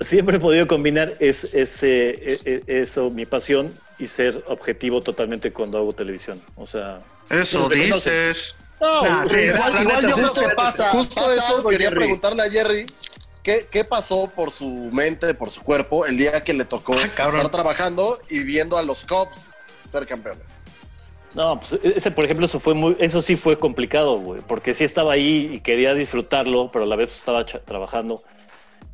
S5: Siempre he podido combinar es, ese, e, e, eso, mi pasión, y ser objetivo totalmente cuando hago televisión. O sea...
S2: Eso dices.
S3: No, igual, yo justo, pasa, justo eso quería preguntarle a Jerry ¿Qué, pasó por su mente, por su cuerpo, el día que le tocó ah, estar trabajando y viendo a los Cubs ser campeones?
S5: No, pues ese, por ejemplo, eso fue muy, eso sí fue complicado, güey, porque sí estaba ahí y quería disfrutarlo, pero a la vez estaba trabajando.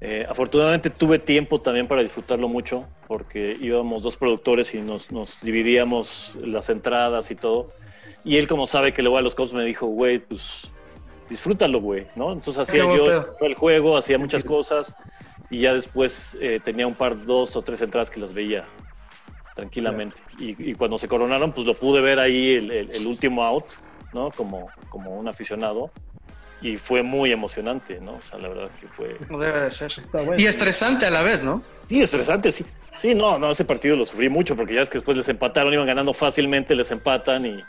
S5: Eh, afortunadamente tuve tiempo también para disfrutarlo mucho, porque íbamos dos productores y nos, nos dividíamos las entradas y todo. Y él, como sabe que le voy a los Cubs, me dijo, güey, pues disfrútalo, güey, ¿no? Entonces hacía yo el juego, hacía muchas cosas y ya después eh, tenía un par, dos o tres entradas que las veía tranquilamente. Y, cuando se coronaron, pues lo pude ver ahí el, último out, ¿no? Como, como un aficionado. Y fue muy emocionante, ¿no? O sea, la verdad que fue...
S2: No debe de ser. Y estresante a la vez, ¿no?
S5: Sí, estresante, sí. Sí, no, no, ese partido lo sufrí mucho porque ya es que después les empataron, iban ganando fácilmente, les empatan y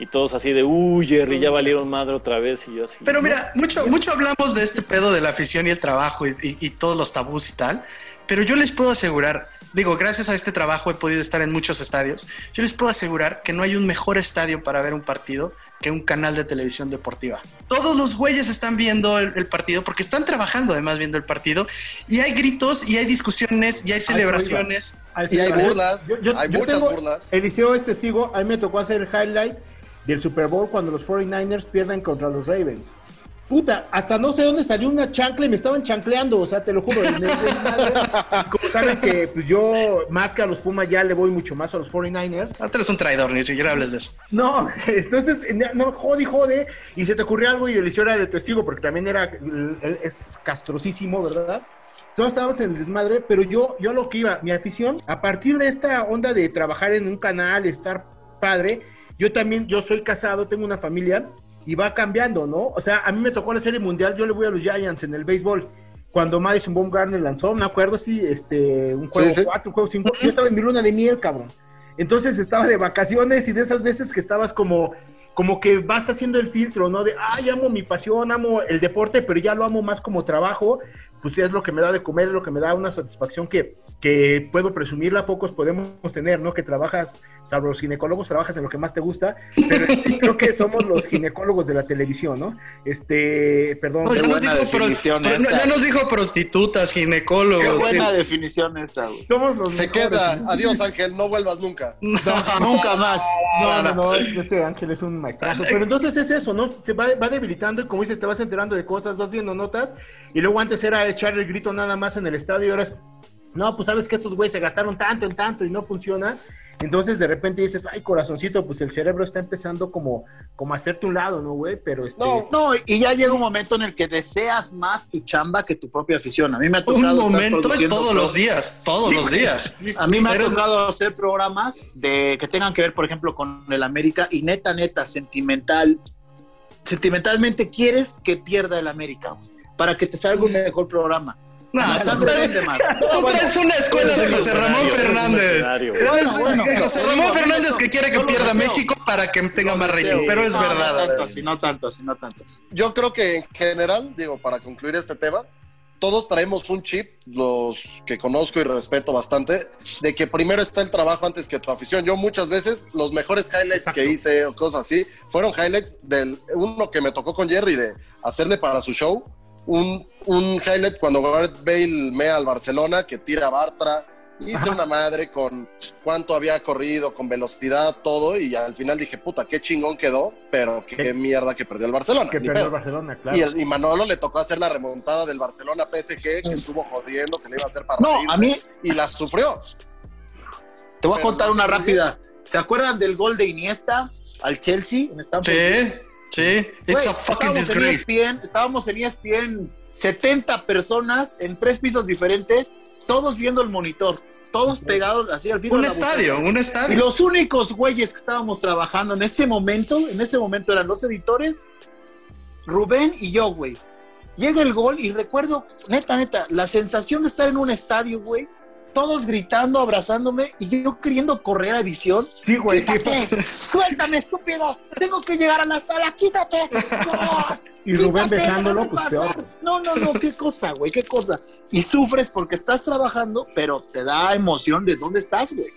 S5: y todos así de, uy, Jerry, ya valieron madre otra vez y yo así.
S2: Pero mira, mucho, mucho hablamos de este pedo de la afición y el trabajo y, todos los tabús y tal, pero yo les puedo asegurar, digo, gracias a este trabajo he podido estar en muchos estadios, yo les puedo asegurar que no hay un mejor estadio para ver un partido que un canal de televisión deportiva. Todos los güeyes están viendo el, partido porque están trabajando además viendo el partido y hay gritos y hay discusiones y hay celebraciones.
S3: Y hay burlas, hay muchas burlas.
S4: Eliseo es testigo, a mí me tocó hacer el highlight del Super Bowl cuando los 49ers pierden contra los Ravens. Puta, hasta no sé dónde salió una chancla y me estaban chancleando, o sea, te lo juro. [laughs] como saben que pues, yo, más que a los Pumas, ya le voy mucho más a los 49ers.
S2: No, tú eres un traidor, ni siquiera hables de eso.
S4: No, [laughs] entonces, no, jode, jode, y se te ocurrió algo y el era de testigo, porque también era, es castrosísimo, ¿verdad? Todos estábamos en el desmadre, pero yo, yo lo que iba, mi afición, a partir de esta onda de trabajar en un canal, estar padre, yo también, yo soy casado, tengo una familia y va cambiando, ¿no? O sea, a mí me tocó la Serie Mundial, yo le voy a los Giants en el béisbol. Cuando Madison Baumgartner lanzó, me acuerdo, sí, este, un juego 4, un juego 5, yo estaba en mi luna de miel, cabrón. Entonces estaba de vacaciones y de esas veces que estabas como, como que vas haciendo el filtro, ¿no? De, ay, amo mi pasión, amo el deporte, pero ya lo amo más como trabajo, pues es lo que me da de comer, es lo que me da una satisfacción que, que puedo presumirla, pocos podemos tener, ¿no? Que trabajas, salvo los ginecólogos, trabajas en lo que más te gusta, pero [laughs] creo que somos los ginecólogos de la televisión, ¿no? Este, perdón.
S2: ya, nos dijo definición ya, nos dijo, prostitutas, ginecólogos. Qué
S1: buena definición esa, güey.
S3: Somos los Se queda. Adiós, Ángel, no vuelvas nunca. [laughs]
S1: nunca más.
S4: No, no, no, ese Ángel es un maestrazo. Pero entonces es eso, ¿no? Se va, va debilitando y como dices, te vas enterando de cosas, vas viendo notas, y luego antes era echar el grito nada más en el estadio, y ahora es no, pues sabes que estos güeyes se gastaron tanto en tanto y no funciona. Entonces de repente dices, ay, corazoncito, pues el cerebro está empezando como, como a hacerte un lado, ¿no, güey? Pero este...
S1: No, no, y ya llega un momento en el que deseas más tu chamba que tu propia afición. A mí me ha tocado.
S2: Un momento todos los días, todos los días.
S1: a mí me ha tocado hacer programas de que tengan que ver, por ejemplo, con el América y neta, neta, sentimental. Sentimentalmente quieres que pierda el América para que te salga un mejor programa.
S2: No, tú traes, una escuela de José Ramón Fernández. José Ramón Fernández que quiere que pierda México para que tenga más rating, pero es verdad.
S1: No tanto, si no tanto, si no tanto.
S3: Yo creo que en general, digo, para concluir este tema, todos traemos un chip, los que conozco y respeto bastante, de que primero está el trabajo antes que tu afición. Yo muchas veces los mejores highlights que hice o cosas así fueron highlights del uno que me tocó con Jerry de hacerle para su show un, un highlight cuando Gareth Bale mea al Barcelona, que tira a Bartra. Hice una madre con cuánto había corrido, con velocidad, todo, y al final dije, puta, qué chingón quedó, pero qué, mierda que perdió el Barcelona.
S4: Que perdió el Barcelona, claro.
S3: Y, Manolo le tocó hacer la remontada del Barcelona PSG, que estuvo jodiendo, que le iba a hacer para
S1: No, a mí...
S3: Y la sufrió.
S1: Te voy a contar una rápida. ¿Se acuerdan del gol de Iniesta al Chelsea en Estados
S2: sí. Sí, it's a fucking disgrace.
S1: En estábamos en ESPN, 70 personas en tres pisos diferentes, todos viendo el monitor, todos pegados así al final.
S2: Un estadio, un estadio.
S1: Y los únicos güeyes que estábamos trabajando en ese momento, en ese momento eran los editores, Rubén y yo, güey. Llega el gol y recuerdo, neta, neta, la sensación de estar en un estadio, güey, todos gritando, abrazándome y yo queriendo correr a edición.
S4: Sí, güey.
S1: Suéltame, estúpido. Tengo que llegar a la sala, quítate. [laughs]
S4: y Rubén besándolo, pues
S1: No, no, no, qué cosa, güey, qué cosa. Y sufres porque estás trabajando, pero te da emoción de dónde estás, güey.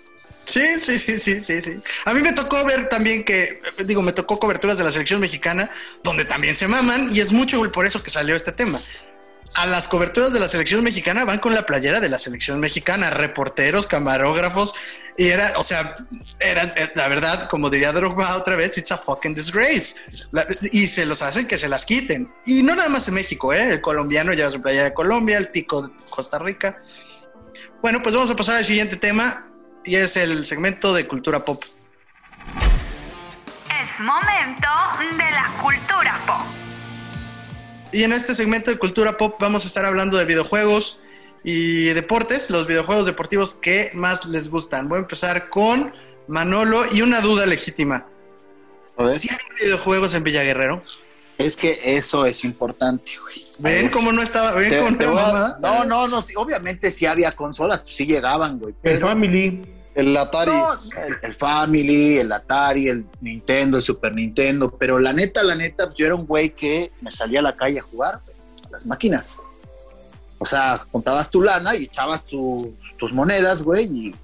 S2: Sí, sí, sí, sí, sí, sí. A mí me tocó ver también que, digo, me tocó coberturas de la selección mexicana, donde también se maman, y es mucho por eso que salió este tema a las coberturas de la selección mexicana van con la playera de la selección mexicana, reporteros, camarógrafos, y era, o sea, era, eh, la verdad, como diría Drogba otra vez, it's a fucking disgrace. y se los hacen que se las quiten. Y no nada más en México, ¿eh? El colombiano lleva su playera de Colombia, el tico de Costa Rica. Bueno, pues vamos a pasar al siguiente tema, y es el segmento de cultura pop.
S6: Es momento de la cultura pop.
S2: Y en este segmento de cultura pop vamos a estar hablando de videojuegos y deportes, los videojuegos deportivos que más les gustan. Voy a empezar con Manolo y una duda legítima. ¿Sí hay videojuegos en Villa Guerrero?
S1: Es que eso es importante, güey.
S2: ¿Ven cómo no estaba? ¿Ven cómo no,
S1: no, no, no, obviamente sí había consolas, pues sí llegaban, güey.
S4: El Family.
S3: El Atari.
S1: el, Family, el Atari, el Nintendo, el Super Nintendo. Pero la neta, la neta, yo era un güey que me salía a la calle a jugar a las máquinas. O sea, contabas tu lana y echabas tus monedas, güey, y,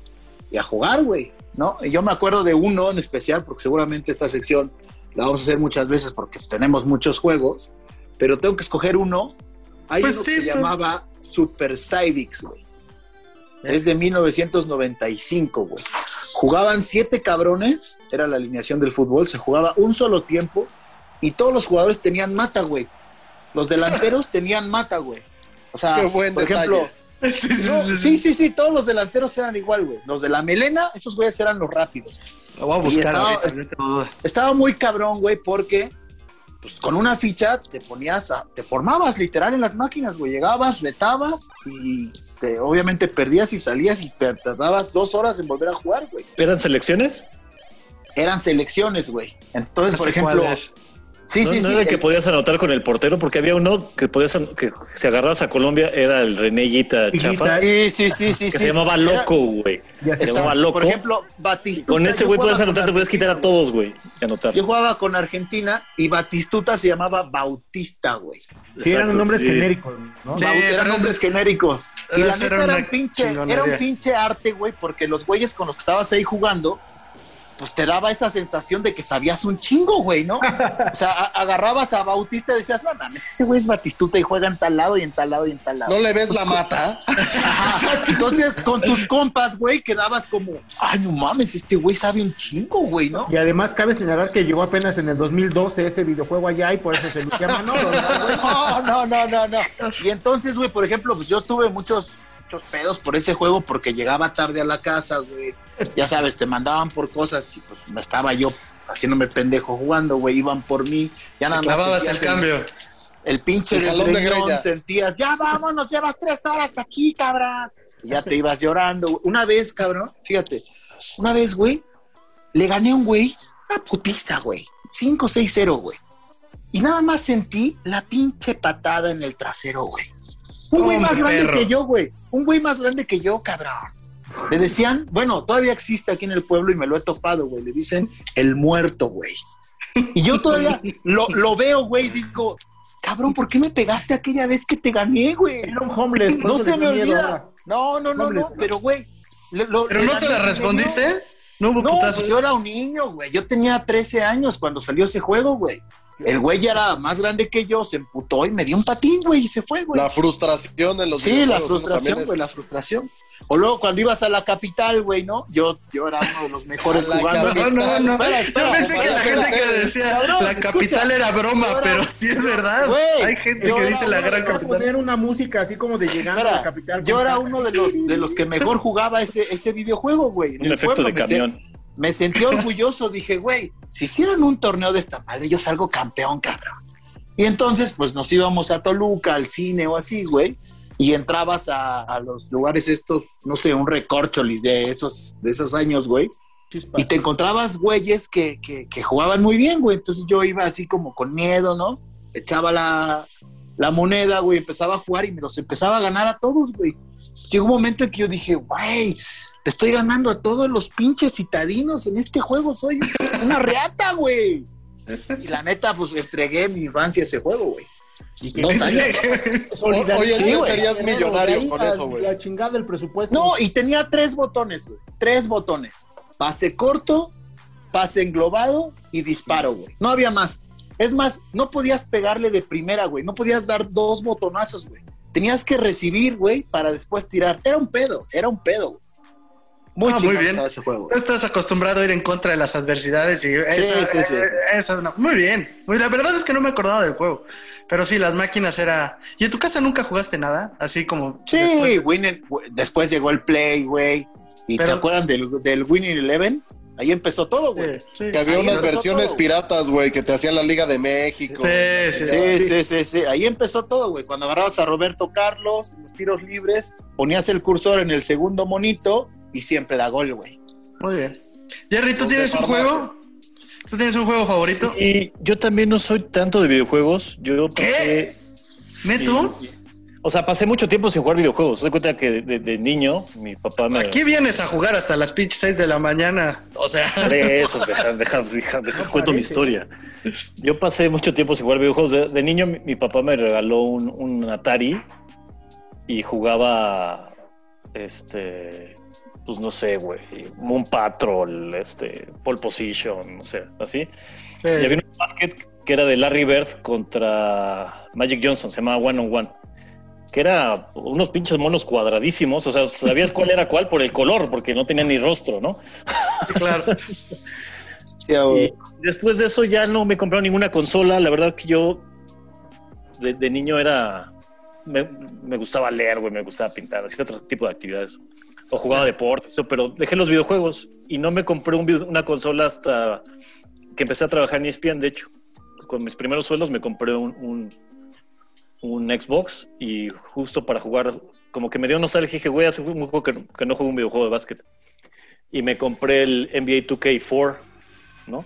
S1: y, a jugar, güey, ¿no? Y yo me acuerdo de uno en especial, porque seguramente esta sección la vamos a hacer muchas veces porque tenemos muchos juegos, pero tengo que escoger uno. Hay pues uno que se llamaba Super Sidix, güey. Es de 1995, güey. Jugaban siete cabrones, era la alineación del fútbol, se jugaba un solo tiempo y todos los jugadores tenían mata, güey. Los delanteros [laughs] tenían mata, güey. O sea, por ejemplo, [laughs] sí, sí, sí, todos los delanteros eran igual, güey. Los de la melena, esos güeyes eran los rápidos.
S2: Lo voy a buscar
S1: estaba, estaba muy cabrón, güey, porque pues con una ficha te ponías, a, te formabas literal en las máquinas, güey. Llegabas, retabas y obviamente perdías y salías y te tardabas dos horas en volver a jugar, güey.
S5: ¿Eran selecciones?
S1: Eran selecciones, güey. Entonces, por ejemplo,
S5: Sí, no, sí, no era el que podías anotar con el portero, porque había uno que podías que si agarrabas a Colombia era el René Guita Chafa.
S1: Sí, sí, sí, sí.
S5: Que se llamaba Loco, güey. Se llamaba Loco.
S1: Por ejemplo, Batistuta.
S5: Con ese güey puedes anotar, te puedes quitar a todos, güey. anotar.
S1: Yo jugaba con Argentina y Batistuta se llamaba Bautista, güey.
S4: Sí, eran nombres genéricos, ¿no?
S1: Sí, eran nombres genéricos. Y la neta era un pinche, era un pinche arte, güey, porque los güeyes con los que estabas ahí jugando pues te daba esa sensación de que sabías un chingo, güey, ¿no? O sea, agarrabas a Bautista y decías, no mames, ese güey es Batistuta y juega en tal lado y en tal lado y en tal lado.
S3: ¿No le ves la mata? [laughs]
S1: Entonces, con tus compas, güey, quedabas como, ay, no mames, este güey sabe un chingo, güey, ¿no?
S4: Y además cabe señalar que llegó apenas en el 2012 ese videojuego allá y por eso se le llama [laughs]
S1: ¿no? No, no, no, no, Y entonces, güey, por ejemplo, pues yo tuve muchos muchos pedos por ese juego porque llegaba tarde a la casa, güey ya sabes, te mandaban por cosas y pues me estaba yo haciéndome pendejo jugando, güey, iban por mí, ya nada
S2: más. el cambio.
S1: El pinche salón de sentías, ya vámonos, llevas tres horas aquí, cabrón. Y ya te ibas llorando. Una vez, cabrón, fíjate, una vez, güey, le gané a un güey, una putiza, güey. 5-6-0, güey. Y nada más sentí la pinche patada en el trasero, güey. Un güey más grande que yo, güey. Un güey más grande que yo, cabrón. Le decían, bueno, todavía existe aquí en el pueblo y me lo he topado, güey. Le dicen el muerto, güey. Y yo todavía [laughs] lo, lo veo, güey, digo, cabrón, ¿por qué me pegaste aquella vez que te gané, güey?
S4: Era un homeless.
S1: No se me olvida. No, no, no, no, pero, güey.
S2: ¿Pero no se la respondiste?
S1: No, no pues yo era un niño, güey. Yo tenía 13 años cuando salió ese juego, güey. El güey ya era más grande que yo, se emputó y me dio un patín, güey, y se fue, güey.
S3: La frustración en los
S1: Sí, la frustración, güey, la frustración. O luego cuando ibas a la capital, güey, ¿no? Yo, yo era uno de los mejores jugando.
S2: No, no, no. yo pensé que la gente que decía la capital era broma, pero sí es verdad. Hay gente que dice la gran capital.
S4: poner una música así como de llegando a la capital.
S1: Yo era uno de los, de los que mejor jugaba ese, ese videojuego, güey.
S5: Un efecto de camión.
S1: Me sentí [laughs] orgulloso, dije, güey, si hicieran un torneo de esta madre, yo salgo campeón, cabrón. Y entonces, pues nos íbamos a Toluca, al cine o así, güey y entrabas a, los lugares estos, no sé, un recorcholis de esos, de esos años, güey. Y te encontrabas güeyes que, que, jugaban muy bien, güey. Entonces yo iba así como con miedo, ¿no? Echaba la, la moneda, güey, empezaba a jugar y me los empezaba a ganar a todos, güey. llegó un momento en que yo dije, güey, te estoy ganando a todos los pinches citadinos en este juego, soy una reata, güey. Y la neta, pues entregué mi infancia a ese juego, güey.
S3: Y. Hoy en día serías millonario con eso, güey.
S4: La chingada del presupuesto.
S1: No, y tenía tres botones, güey. Tres botones. Pase corto, pase englobado y disparo, güey. No había más. Es más, no podías pegarle de primera, güey. No podías dar dos botonazos, güey. Tenías que recibir, güey, para después tirar. Era un pedo, era un pedo, güey.
S2: Muy, ah, muy bien. Ese juego. Estás acostumbrado a ir en contra de las adversidades y sí, sí, sí, muy bien. La verdad es que no me acordaba del juego. Pero sí, las máquinas era. ¿Y en tu casa nunca jugaste nada? Así como.
S1: Sí, después, después llegó el Play, güey. ¿Y te acuerdan del, del Winning Eleven? Ahí empezó todo, güey.
S3: que había unas versiones piratas, güey, que te hacían la Liga de México.
S1: Sí, sí, sí, sí, sí, Ahí empezó todo, güey. Cuando agarrabas a Roberto Carlos, los tiros libres, ponías el cursor en el segundo monito y siempre da gol, güey.
S2: Muy bien. Jerry, ¿tú tienes un juego? ¿Tú tienes un juego favorito?
S5: Y yo también no soy tanto de videojuegos. Yo
S2: pasé, ¿Qué? ¿Neto?
S5: O sea, pasé mucho tiempo sin jugar videojuegos. Se cuenta que de, niño mi papá me.
S2: Aquí vienes a jugar hasta las pinches 6 de la mañana. O sea. [laughs]
S5: Eso, deja, deja, deja, cuento mi historia. Yo pasé mucho tiempo sin jugar videojuegos. De, niño mi, papá me regaló un, un, Atari y jugaba. Este. Pues no sé, güey. Moon Patrol, este. Pole Position, no sé, así. y había un basket que era de Larry Bird contra Magic Johnson, se llamaba One on One que era unos pinches monos cuadradísimos, o sea, sabías cuál era cuál por el color, porque no tenía ni rostro, ¿no?
S2: claro. [laughs]
S5: y después de eso ya no me compraron ninguna consola, la verdad que yo de, niño era, me, gustaba leer, güey, me gustaba pintar, hacía otro tipo de actividades, o jugaba deportes, pero dejé los videojuegos y no me compré una consola hasta que empecé a trabajar en ESPN, de hecho, con mis primeros sueldos me compré un un Xbox y justo para jugar, como que me dio nostalgia dije, güey, hace un juego que, no juego un videojuego de básquet. Y me compré el NBA 2K4, ¿no?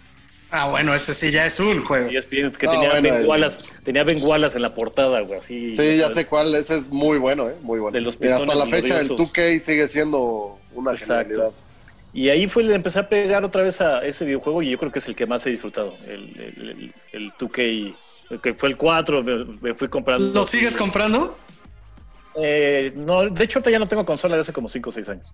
S2: Ah, bueno, ese sí ya es un juego.
S5: Y es que tenía, ben Wallace, tenía Ben Wallace en la portada, güey. Así,
S3: sí, ya sé cuál, ese es muy bueno, ¿eh? Muy bueno. y hasta la fecha el 2K sigue siendo una Exacto.
S5: Y ahí fue, le empecé a pegar otra vez a ese videojuego y yo creo que es el que más he disfrutado, el, el, el 2K que fue el 4, me, fui comprando.
S2: ¿Lo sigues comprando?
S5: Eh, no, de hecho, ahorita ya no tengo consola desde hace como 5 o 6 años.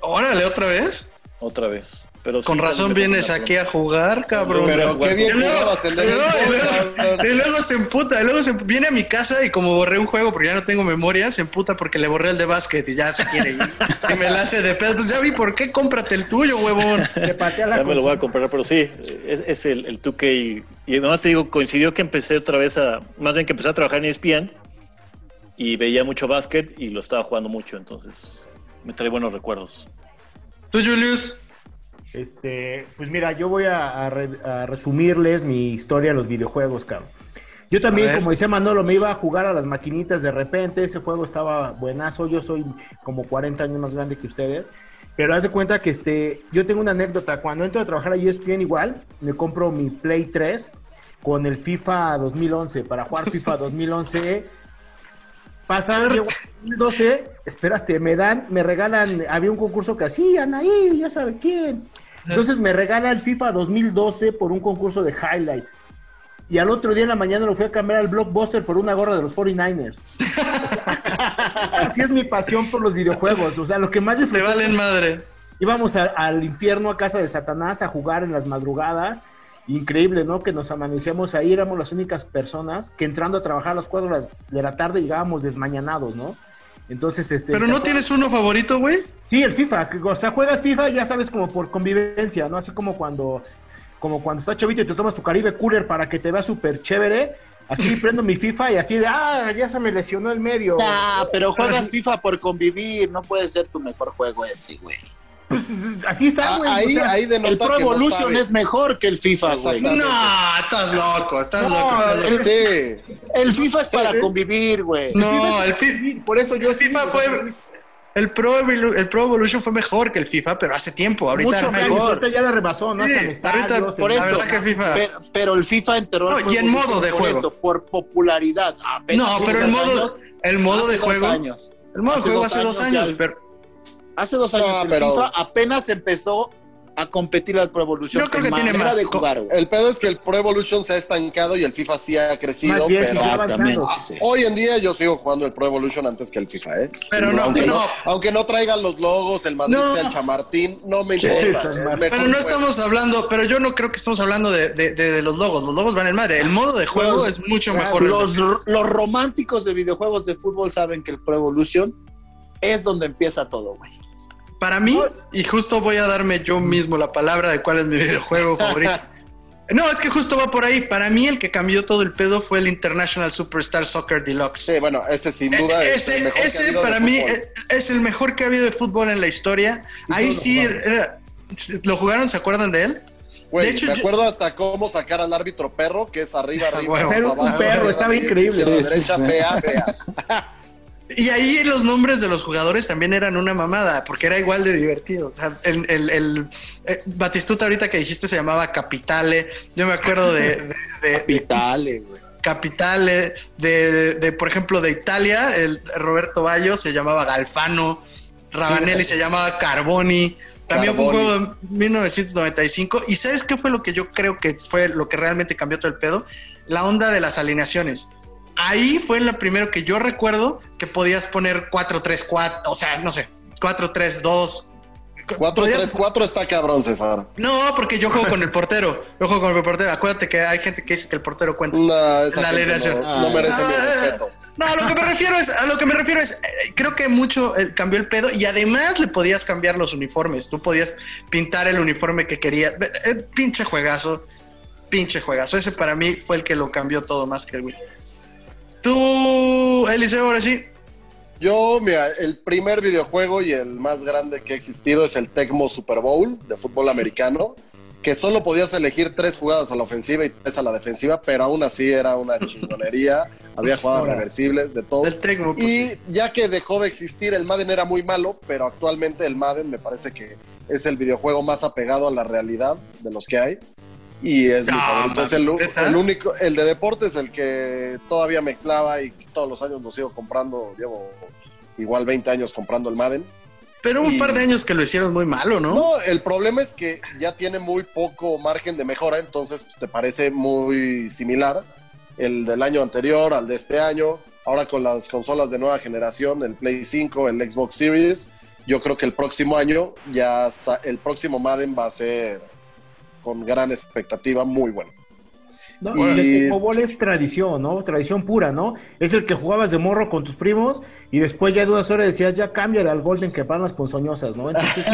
S2: Órale, ¿otra vez?
S5: Otra vez. Pero
S2: Con razón vienes aquí a jugar, cabrón.
S3: Pero qué bien
S2: jugabas el de y, luego, se emputa, y luego se viene a mi casa y como borré un juego porque ya no tengo memoria, se emputa porque le borré el de básquet y ya se quiere ir. [laughs] y me la hace de pedo. Pues ya vi por qué, cómprate el tuyo, huevón.
S5: ya me lo voy a comprar, pero sí, es, el, el 2K. Y además te digo, coincidió que empecé otra vez a, más bien que empecé a trabajar en ESPN y veía mucho básquet y lo estaba jugando mucho, entonces me trae buenos recuerdos.
S2: ¿Tú, Julius?
S4: Este, pues mira, yo voy a, resumirles mi historia de los videojuegos, cabrón. Yo también, como decía Manolo, me iba a jugar a las maquinitas de repente. Ese juego estaba buenazo. Yo soy como 40 años más grande que ustedes. Pero haz de cuenta que este, yo tengo una anécdota. Cuando entro a trabajar a ESPN igual, me compro mi Play 3 con el FIFA 2011 para jugar FIFA 2011 Pasa, 2012, espérate, me dan, me regalan, había un concurso que hacían ahí, ya sabe quién. Entonces me regala el FIFA 2012 por un concurso de highlights. Y al otro día en la mañana lo fui a cambiar al Blockbuster por una gorra de los 49ers. [laughs] Así es mi pasión por los videojuegos. O sea, lo que más
S2: es. Te valen madre.
S4: Íbamos al infierno a casa de Satanás a jugar en las madrugadas increíble, ¿no? Que nos amanecíamos ahí, éramos las únicas personas que entrando a trabajar a las 4 de la tarde llegábamos desmañanados, ¿no? Entonces, este.
S2: ¿Pero no tienes uno favorito, güey?
S4: Sí, el FIFA. O sea, juegas FIFA, ya sabes, como por convivencia, ¿no? Así como cuando, como cuando estás chavito y te tomas tu Caribe Cooler para que te vea súper chévere. Así [laughs] prendo mi FIFA y así de, ah, ya se me lesionó el medio.
S1: Ah, pero juegas FIFA por convivir, no puede ser tu mejor juego ese, güey.
S4: Pues [laughs] así está, ah, güey.
S3: Ahí, ahí
S1: el Pro Evolution es mejor que el FIFA, güey.
S2: No, estás loco, estás loco.
S1: El, sí. el FIFA es para convivir, güey.
S2: No, el FIFA. Por eso yo. El FIFA fue. El Pro, el Pro Evolution fue mejor que el FIFA, pero hace tiempo. Ahorita
S4: Mucho mejor. Ahorita ya la rebasó, ¿no? Sí,
S1: ahorita, por eso. Que FIFA... Pero, el FIFA enteró.
S2: No, y en modo de
S1: por
S2: juego.
S1: Eso, por popularidad.
S2: no, pero el modo, el modo de juego. El modo de juego hace dos años, pero...
S1: Hace dos años pero... FIFA apenas empezó a competir al Pro Evolution.
S2: Yo creo que tiene más
S1: de jugar.
S3: El pedo es que el Pro Evolution se ha estancado y el FIFA sí ha crecido. pero
S1: exactamente.
S3: Hoy en día yo sigo jugando el Pro Evolution antes que el FIFA es. ¿eh?
S2: Pero no,
S3: aunque
S2: no,
S3: Aunque no traigan los logos, el Madrid sea el Chamartín, no me importa.
S2: pero no estamos hablando, pero yo no creo que estamos hablando de, de, de, los logos. Los logos van en madre. El modo de juego es mucho mejor.
S1: Los, los románticos de videojuegos de fútbol saben que el Pro Evolution es donde empieza todo, güey.
S2: Para mí, y justo voy a darme yo mismo la palabra de cuál es mi [laughs] videojuego favorito. No, es que justo va por ahí. Para mí el que cambió todo el pedo fue el International Superstar Soccer Deluxe.
S3: Sí, bueno, ese sin duda
S2: es ese, el mejor ese para mí es, el mejor que ha habido de fútbol en la historia. Ahí sí, ¿lo jugaron? ¿Se acuerdan de él?
S3: de hecho, me acuerdo hasta cómo sacar al árbitro perro, que es arriba, [laughs] arriba.
S4: un perro, estaba increíble.
S3: derecha, vea, vea. [laughs]
S2: Y ahí los nombres de los jugadores también eran una mamada, porque era igual de divertido. O sea, el, el, eh, Batistuta ahorita que dijiste se llamaba Capitale. Yo me acuerdo de...
S1: Capitale, güey.
S2: Capitale, de, de, por ejemplo, de Italia, el Roberto Bayo se llamaba Galfano, Rabanelli se llamaba Carboni. También fue un juego de 1995. ¿Y sabes qué fue lo que yo creo que fue lo que realmente cambió todo el pedo? La onda de las alineaciones ahí fue la primero que yo recuerdo que podías poner 4-3-4, o sea, no sé, 4-3-2.
S3: 4-3-4 está cabrón, César.
S2: No, porque yo juego con el portero. Yo juego con el portero. Acuérdate que hay gente que dice que el portero cuenta.
S3: No, esa la no, no, merece mi ah, respeto.
S2: No, a lo que me refiero es, a lo que me refiero es, eh, creo que mucho eh, cambió el pedo y además le podías cambiar los uniformes. Tú podías pintar el uniforme que querías. Eh, pinche juegazo, pinche juegazo. Ese para mí fue el que lo cambió todo más que el Wii. Tú, Eliseo, ahora sí.
S3: Yo, mira, el primer videojuego y el más grande que ha existido es el Tecmo Super Bowl de fútbol americano, que solo podías elegir tres jugadas a la ofensiva y tres a la defensiva, pero aún así era una [laughs] chingonería. Había jugadas reversibles, de todo.
S2: Tecmo,
S3: pues, y ya que dejó de existir, el Madden era muy malo, pero actualmente el Madden me parece que es el videojuego más apegado a la realidad de los que hay y es mi favorito. Es el, único, el de deportes, el que todavía me clava y todos los años lo sigo comprando. Llevo igual 20 años comprando el Madden.
S2: Pero un par de años que lo hicieron muy malo, ¿no?
S3: No, el problema es que ya tiene muy poco margen de mejora, entonces te parece muy similar el del año anterior al de este año. Ahora con las consolas de nueva generación, el Play 5, el Xbox Series, yo creo que el próximo año ya el próximo Madden va a ser con gran expectativa, muy bueno.
S4: No, y... el es tradición, ¿no? Tradición pura, ¿no? Es el que jugabas de morro con tus primos y después ya de unas horas decías, ya cámbiale al Golden que van las ponzoñosas, ¿no? Entonces,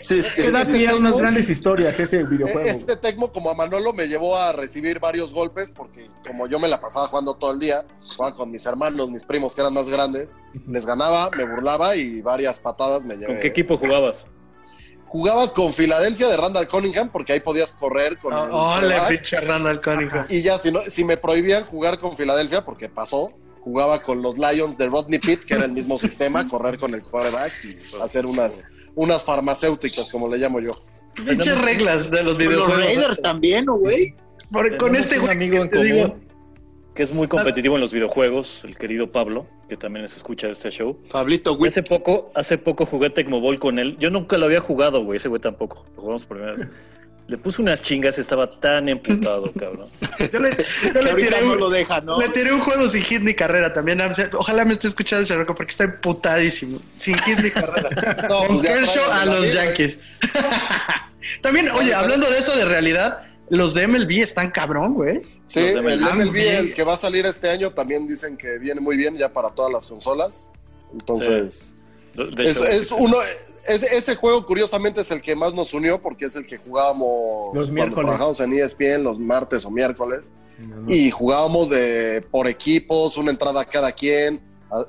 S4: [laughs] sí, sí, unas grandes historias ese videojuego.
S3: Este Tecmo, como a Manolo, me llevó a recibir varios golpes porque como yo me la pasaba jugando todo el día, jugaba con mis hermanos, mis primos que eran más grandes, les ganaba, me burlaba y varias patadas me llevé.
S5: ¿Con qué equipo jugabas?
S3: Jugaba con Filadelfia de Randall Cunningham porque ahí podías correr con
S2: oh, el pinche Randall Cunningham.
S3: Y ya si no, si me prohibían jugar con Filadelfia porque pasó, jugaba con los Lions de Rodney Pitt, que era el mismo sistema, [laughs] correr con el quarterback y hacer unas unas farmacéuticas como le llamo yo.
S2: Pinches reglas de los videojuegos.
S1: Los Raiders también, güey?
S2: Con este
S5: un amigo en común que es muy competitivo en los videojuegos, el querido Pablo, que también se escucha de este show.
S1: Pablito, güey.
S5: Hace poco, hace poco jugué Tecmo Ball con él. Yo nunca lo había jugado, güey, ese güey tampoco. Lo jugamos por primera vez. Le puse unas chingas, estaba tan emputado, cabrón. [laughs]
S2: Yo le, tiré un, lo deja, ¿no? Le tiré un juego sin hit ni carrera también. Ojalá me esté escuchando ese roco porque está emputadísimo. Sin hit ni carrera. [laughs] no, Con pues a los Yankees. [laughs] también, oye, hablando de eso de realidad, los de MLB están cabrón, güey.
S3: Sí, el MLB, el que va a salir este año, también dicen que viene muy bien ya para todas las consolas. Entonces, es, uno, ese juego curiosamente es el que más nos unió porque es el que jugábamos
S4: los cuando
S3: trabajamos en ESPN los martes o miércoles y jugábamos de por equipos, una entrada cada quien,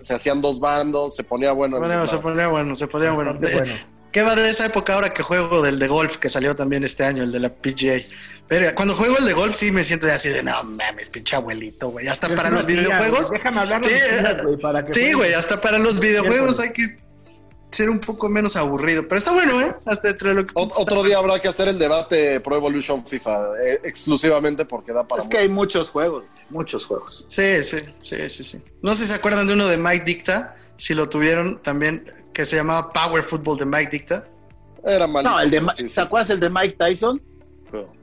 S3: se hacían dos bandos, se ponía bueno.
S2: se ponía bueno, se ponía bueno. [laughs] ¿Qué va de esa época ahora que juego del de golf que salió también este año, el de la PGA? Pero cuando juego el de golf sí me siento así de no mames, pinche abuelito, güey. Hasta para los videojuegos.
S4: Déjame hablar
S2: sí, güey, para que sí, güey, hasta para los videojuegos hay que ser un poco menos aburrido. Pero está bueno, ¿eh? Hasta entre lo que...
S3: Otro día habrá que hacer el debate Pro Evolution FIFA eh, exclusivamente porque da para.
S1: Es que hay muchos juegos, muchos juegos.
S2: Sí, sí, sí, sí, sí. No sé si se acuerdan de uno de Mike Dicta, si lo tuvieron también, que se llamaba Power Football de Mike Dicta.
S3: Era malito.
S1: No, el de,
S3: sí, sí.
S1: ¿te acuerdas el de Mike Tyson?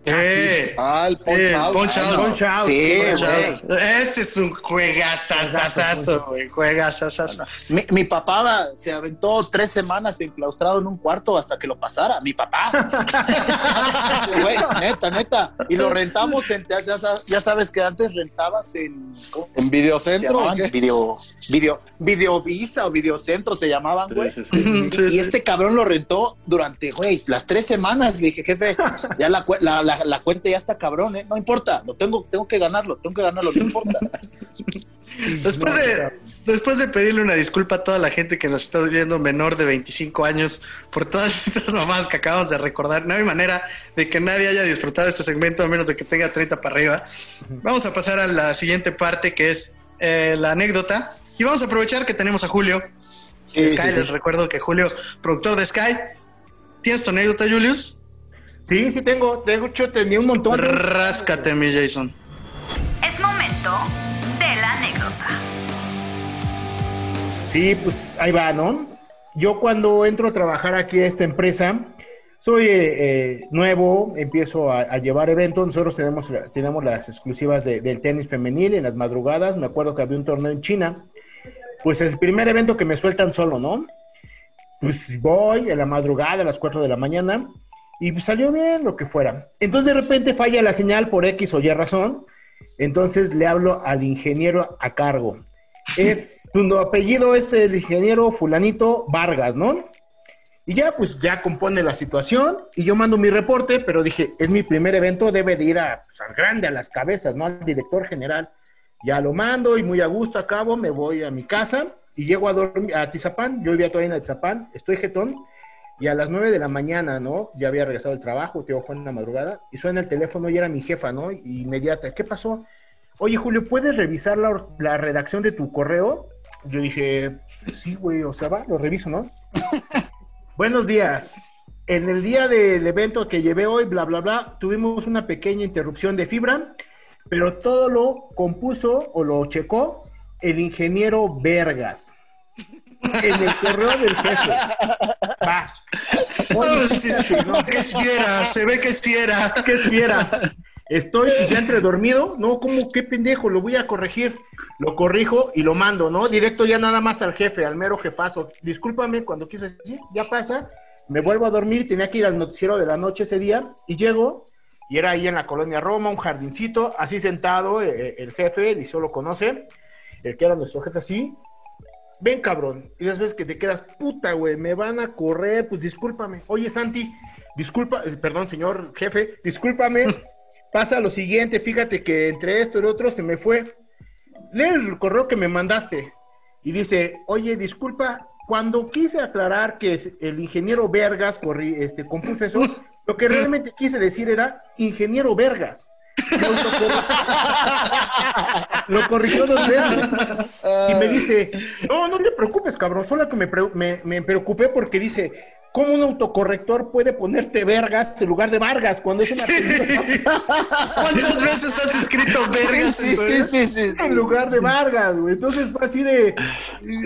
S2: Eh,
S3: Ah, el Punch
S2: eh,
S3: Out.
S2: Punch
S3: Ah,
S2: Out.
S3: no.
S4: Punch Out.
S1: Sí,
S2: Punch
S1: güey.
S2: Out. Ese es un juegazazazazo, güey. Juegazazazo.
S1: Mi, mi papá se aventó tres semanas enclaustrado en un cuarto hasta que lo pasara. Mi papá. [laughs] Güey, neta, neta. Y lo rentamos en, ya, ya sa- ya sabes que antes rentabas en. ¿cómo
S3: ¿En videocentro?
S1: Video, video, Videovisa o Videocentro se llamaban, güey.
S5: Sí, sí, sí.
S2: Sí,
S1: Y
S2: sí.
S1: este cabrón lo rentó durante, güey, las tres semanas. Le dije, jefe, ya la, cue- la, la, la cuenta ya está cabrón, ¿eh? No importa, lo tengo, tengo que ganarlo, tengo que ganarlo, no importa. [laughs]
S2: Después de, después de pedirle una disculpa a toda la gente que nos está viendo menor de 25 años por todas [laughs] estas mamadas que acabamos de recordar, no hay manera de que nadie haya disfrutado este segmento a menos de que tenga 30 para arriba. Vamos a pasar a la siguiente parte que es eh, la anécdota y vamos a aprovechar que tenemos a Julio.
S1: Sí,
S2: Sky,
S1: sí, sí.
S2: les recuerdo que Julio, productor de Sky. ¿Tienes tu anécdota, Julius?
S4: Sí, sí tengo, tengo, yo tenía un montón.
S2: Ráscate, mi Jason.
S6: Es momento de la anécdota.
S4: Sí, pues ahí va, ¿no? Yo cuando entro a trabajar aquí a esta empresa, soy eh, eh, nuevo, empiezo a, a llevar eventos, nosotros tenemos, tenemos las exclusivas de- del tenis femenil en las madrugadas, me acuerdo que había un torneo en China, pues el primer evento que me sueltan solo, ¿no? Pues voy a la madrugada, a las 4 de la mañana, y salió bien, lo que fuera. Entonces de repente falla la señal por X o Y razón, entonces le hablo al ingeniero a cargo. [laughs] Es, su apellido es el ingeniero fulanito Vargas, ¿no? Y ya, pues ya compone la situación y yo mando mi reporte, pero dije, es mi primer evento, debe de ir a, pues, al grande, a las cabezas, ¿no? Al director general. Ya lo mando y muy a gusto acabo, me voy a mi casa y llego a dormir a Tizapán, yo vivía todavía en Tizapán, estoy jetón y a las 9 de la mañana, ¿no? Ya había regresado del trabajo, te fue en la madrugada y suena el teléfono y era mi jefa, ¿no? Y inmediata, ¿qué pasó? Oye, Julio, ¿puedes revisar la, la redacción de tu correo? Yo dije, sí, güey, o sea, va, lo reviso, ¿no? [laughs] Buenos días. En el día del evento que llevé hoy, bla, bla, bla, tuvimos una pequeña interrupción de fibra, pero todo lo compuso o lo checó el ingeniero Vergas. En el correo del jefe. Va. ¿no?
S2: Que si era, se ve que si era.
S4: ¿Qué espera? Estoy ya entre dormido. No, como qué pendejo, lo voy a corregir. Lo corrijo y lo mando, ¿no? Directo ya nada más al jefe, al mero jefazo. Discúlpame cuando quise decir, ya pasa. Me vuelvo a dormir, tenía que ir al noticiero de la noche ese día y llego y era ahí en la colonia Roma, un jardincito, así sentado, eh, el jefe, y solo conoce, el que era nuestro jefe así. Ven, cabrón. Y las veces que te quedas, puta, güey, me van a correr, pues discúlpame. Oye, Santi, disculpa, eh, perdón, señor jefe, discúlpame. [laughs] Pasa lo siguiente, fíjate que entre esto y lo otro se me fue. Lee el correo que me mandaste y dice, oye, disculpa, cuando quise aclarar que el ingeniero Vergas corri- este, compuso eso, lo que realmente quise decir era ingeniero Vergas. Lo corrigió dos veces. Y me dice, no, no te preocupes, cabrón, solo que me, pre- me, me preocupé porque dice, ¿cómo un autocorrector puede ponerte vergas en lugar de Vargas cuando es una
S2: ¿Cuántas veces has escrito vergas?
S1: Sí, sí, sí, sí.
S4: en lugar de Vargas, güey? Entonces fue así de,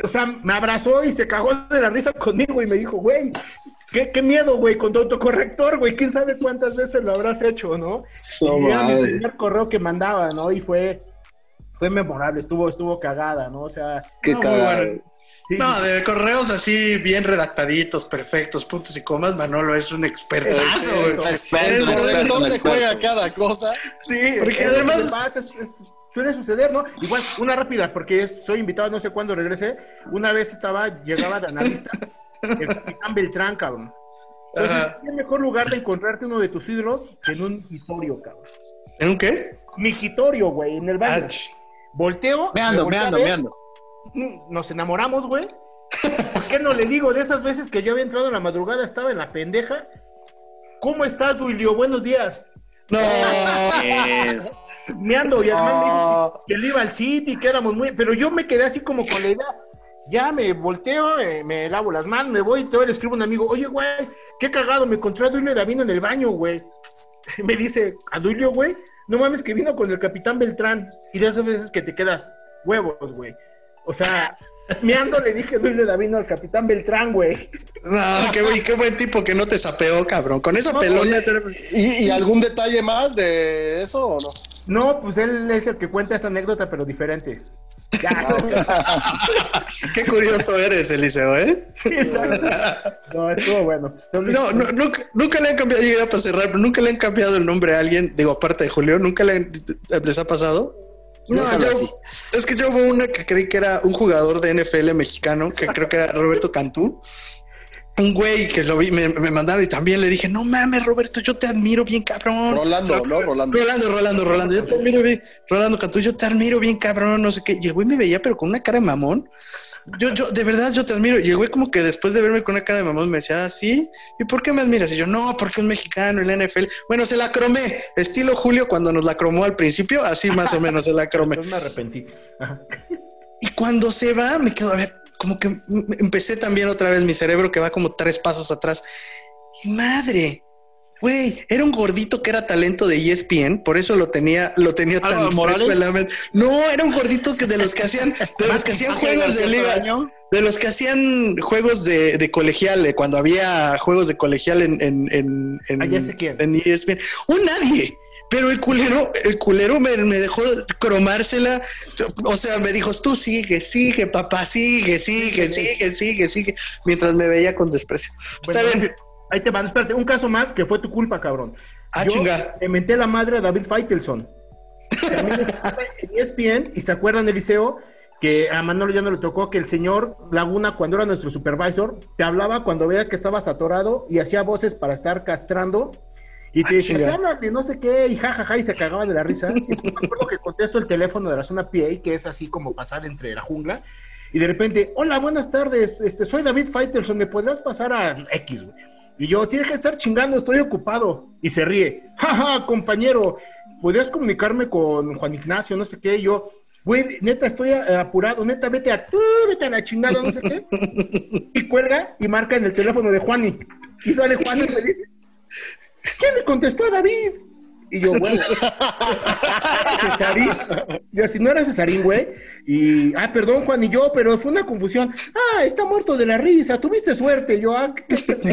S4: o sea, me abrazó y se cagó de la risa conmigo y me dijo, güey, qué, qué miedo, güey, con tu autocorrector, güey, quién sabe cuántas veces lo habrás hecho, ¿no?
S1: No
S4: y era mi
S1: mames.
S4: primer correo que mandaba, ¿no? Y fue, fue memorable, estuvo, estuvo cagada, ¿no? O sea,
S1: Qué
S2: No, bueno.
S4: sí,
S2: No, de correos así bien redactaditos, perfectos, puntos y comas, Manolo es un expertazo,
S3: es
S1: Un experto,
S3: El
S1: experto, experto.
S3: juega cada cosa.
S4: Sí,
S2: Porque
S4: es-
S2: además-
S4: es- pasa, es- es- suele suceder, ¿no? Igual, una rápida, porque es- soy invitado, no sé cuándo regrese. Una vez estaba, llegaba de analista, [laughs] [laughs] el capitán Beltrán, cabrón. Entonces,
S2: Ajá.
S4: ¿qué mejor lugar de encontrarte uno de tus ídolos que en un migitorio, cabrón?
S2: ¿En un qué?
S4: Migitorio, güey, en el baño.
S2: Ah,
S4: Volteo.
S1: Me ando, me ando, me ando.
S4: Nos enamoramos, güey. ¿Por qué no le digo de esas veces que yo había entrado en la madrugada, estaba en la pendeja? ¿Cómo estás, Duilio? Buenos días.
S2: No.
S5: Es-
S4: Me ando y además me dijo que él iba al City, que éramos muy. Pero yo me quedé así como con la idea. Ya me volteo, eh, me lavo las manos, me voy y te le escribo a un amigo, oye, güey, qué cagado, me encontré a Duilio Davino en el baño, güey. [laughs] Me dice, ¿a Duilio, güey? No mames que vino con el capitán Beltrán. Y de esas veces que te quedas huevos, güey. O sea, [laughs] ando le dije Duilio Davino al capitán Beltrán, güey.
S2: No, qué, qué buen tipo que no te sapeó, cabrón. Con esa pelona.
S3: ¿Y, algún detalle más de eso o no?
S4: No, pues él es el que cuenta esa anécdota, pero diferente. [laughs]
S2: Qué curioso eres, Eliseo, ¿eh?
S4: Sí, exacto. No, estuvo bueno.
S2: No, no, nunca, le han cambiado, para cerrar, pero nunca le han cambiado el nombre a alguien, digo, aparte de Julio, ¿nunca le les ha pasado? No, yo, es que yo hubo una que creí que era un jugador de NFL mexicano, que creo que era Roberto Cantú. Un güey que lo vi, me, mandaron y también le dije, no mames, Roberto, yo te admiro bien cabrón.
S3: Rolando, ¿no? Rolando.
S2: Rolando, Rolando, Rolando. Yo te admiro bien, Rolando Cantú, yo te admiro bien cabrón, no sé qué. Y el güey me veía, pero con una cara de mamón yo, yo, de verdad, yo te admiro. Y el güey como que después de verme con una cara de mamón me decía, ah, sí, ¿y por qué me admiras? Y yo, no, porque un mexicano, el NFL. Bueno, se la cromé, estilo Julio cuando nos la cromó al principio, así más o menos se la cromé. [laughs]
S4: me arrepentí.
S2: Y cuando se va, me quedo, a ver, como que empecé también otra vez mi cerebro que va como tres pasos atrás. Y madre, Güey, era un gordito que era talento de ESPN, por eso lo tenía, lo tenía tan fresco en la mente. No, era un gordito que de los que hacían, de los que hacían [laughs] juegos de liga, de los que hacían juegos de, de colegial, eh, cuando había juegos de colegial en, en, en, en,
S4: ah,
S2: ESPN. Un nadie. Pero el culero, el culero me, me, dejó cromársela. O sea, me dijo, tú sigue, sigue, papá, sigue, sigue, sigue, sigue, sigue, mientras me veía con desprecio. Está bien.
S4: Ahí te van, espérate, un caso más que fue tu culpa, cabrón.
S2: Ah, Yo chinga.
S4: Le menté la madre a David Feitelson. en ESPN, y se acuerdan, Eliseo, que a Manolo ya no le tocó que el señor Laguna, cuando era nuestro supervisor, te hablaba cuando veía que estabas atorado y hacía voces para estar castrando. Y te ah, decía, de no sé qué, y jajaja, y se cagaba de la risa. Y me acuerdo que contesto el teléfono de la zona PA, que es así como pasar entre la jungla, y de repente, hola, buenas tardes, este, soy David Feitelson, ¿me podrás pasar a X, güey? Y yo, sí, deja de estar chingando, estoy ocupado. Y se ríe. Jaja, compañero, ¿podrías comunicarme con Juan Ignacio? No sé qué. Y yo, güey, neta, estoy apurado. Neta, vete a tú, vete a la chingada, no sé qué. Y cuelga y marca en el teléfono de Juani. Y sale Juani y me dice, ¿quién le contestó a David? Y yo, bueno, [laughs] Cesarín. Yo, si no era Cesarín, güey. Y, ah, perdón, Juan y yo, pero fue una confusión. Ah, está muerto de la risa, tuviste suerte. yo, ah, [laughs] Pensando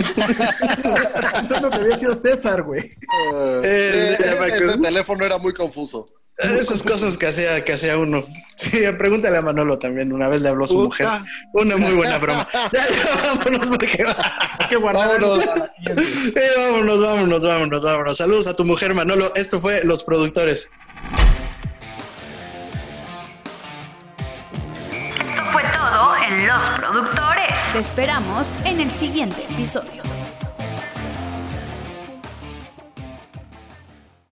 S4: que había sido César, güey.
S3: Uh, eh, ese teléfono era muy confuso.
S2: Esas cosas que hacía, que hacía uno. [laughs] Sí, pregúntale a Manolo también. Una vez le habló a su mujer. Una muy buena broma. [laughs] ya, ya, vámonos porque va.
S4: Hay que guardarnos.
S2: vámonos, vámonos, vámonos, vámonos. Saludos a tu mujer, Manolo. Esto fue Los Productores.
S6: En Los Productores. Te esperamos en el siguiente episodio.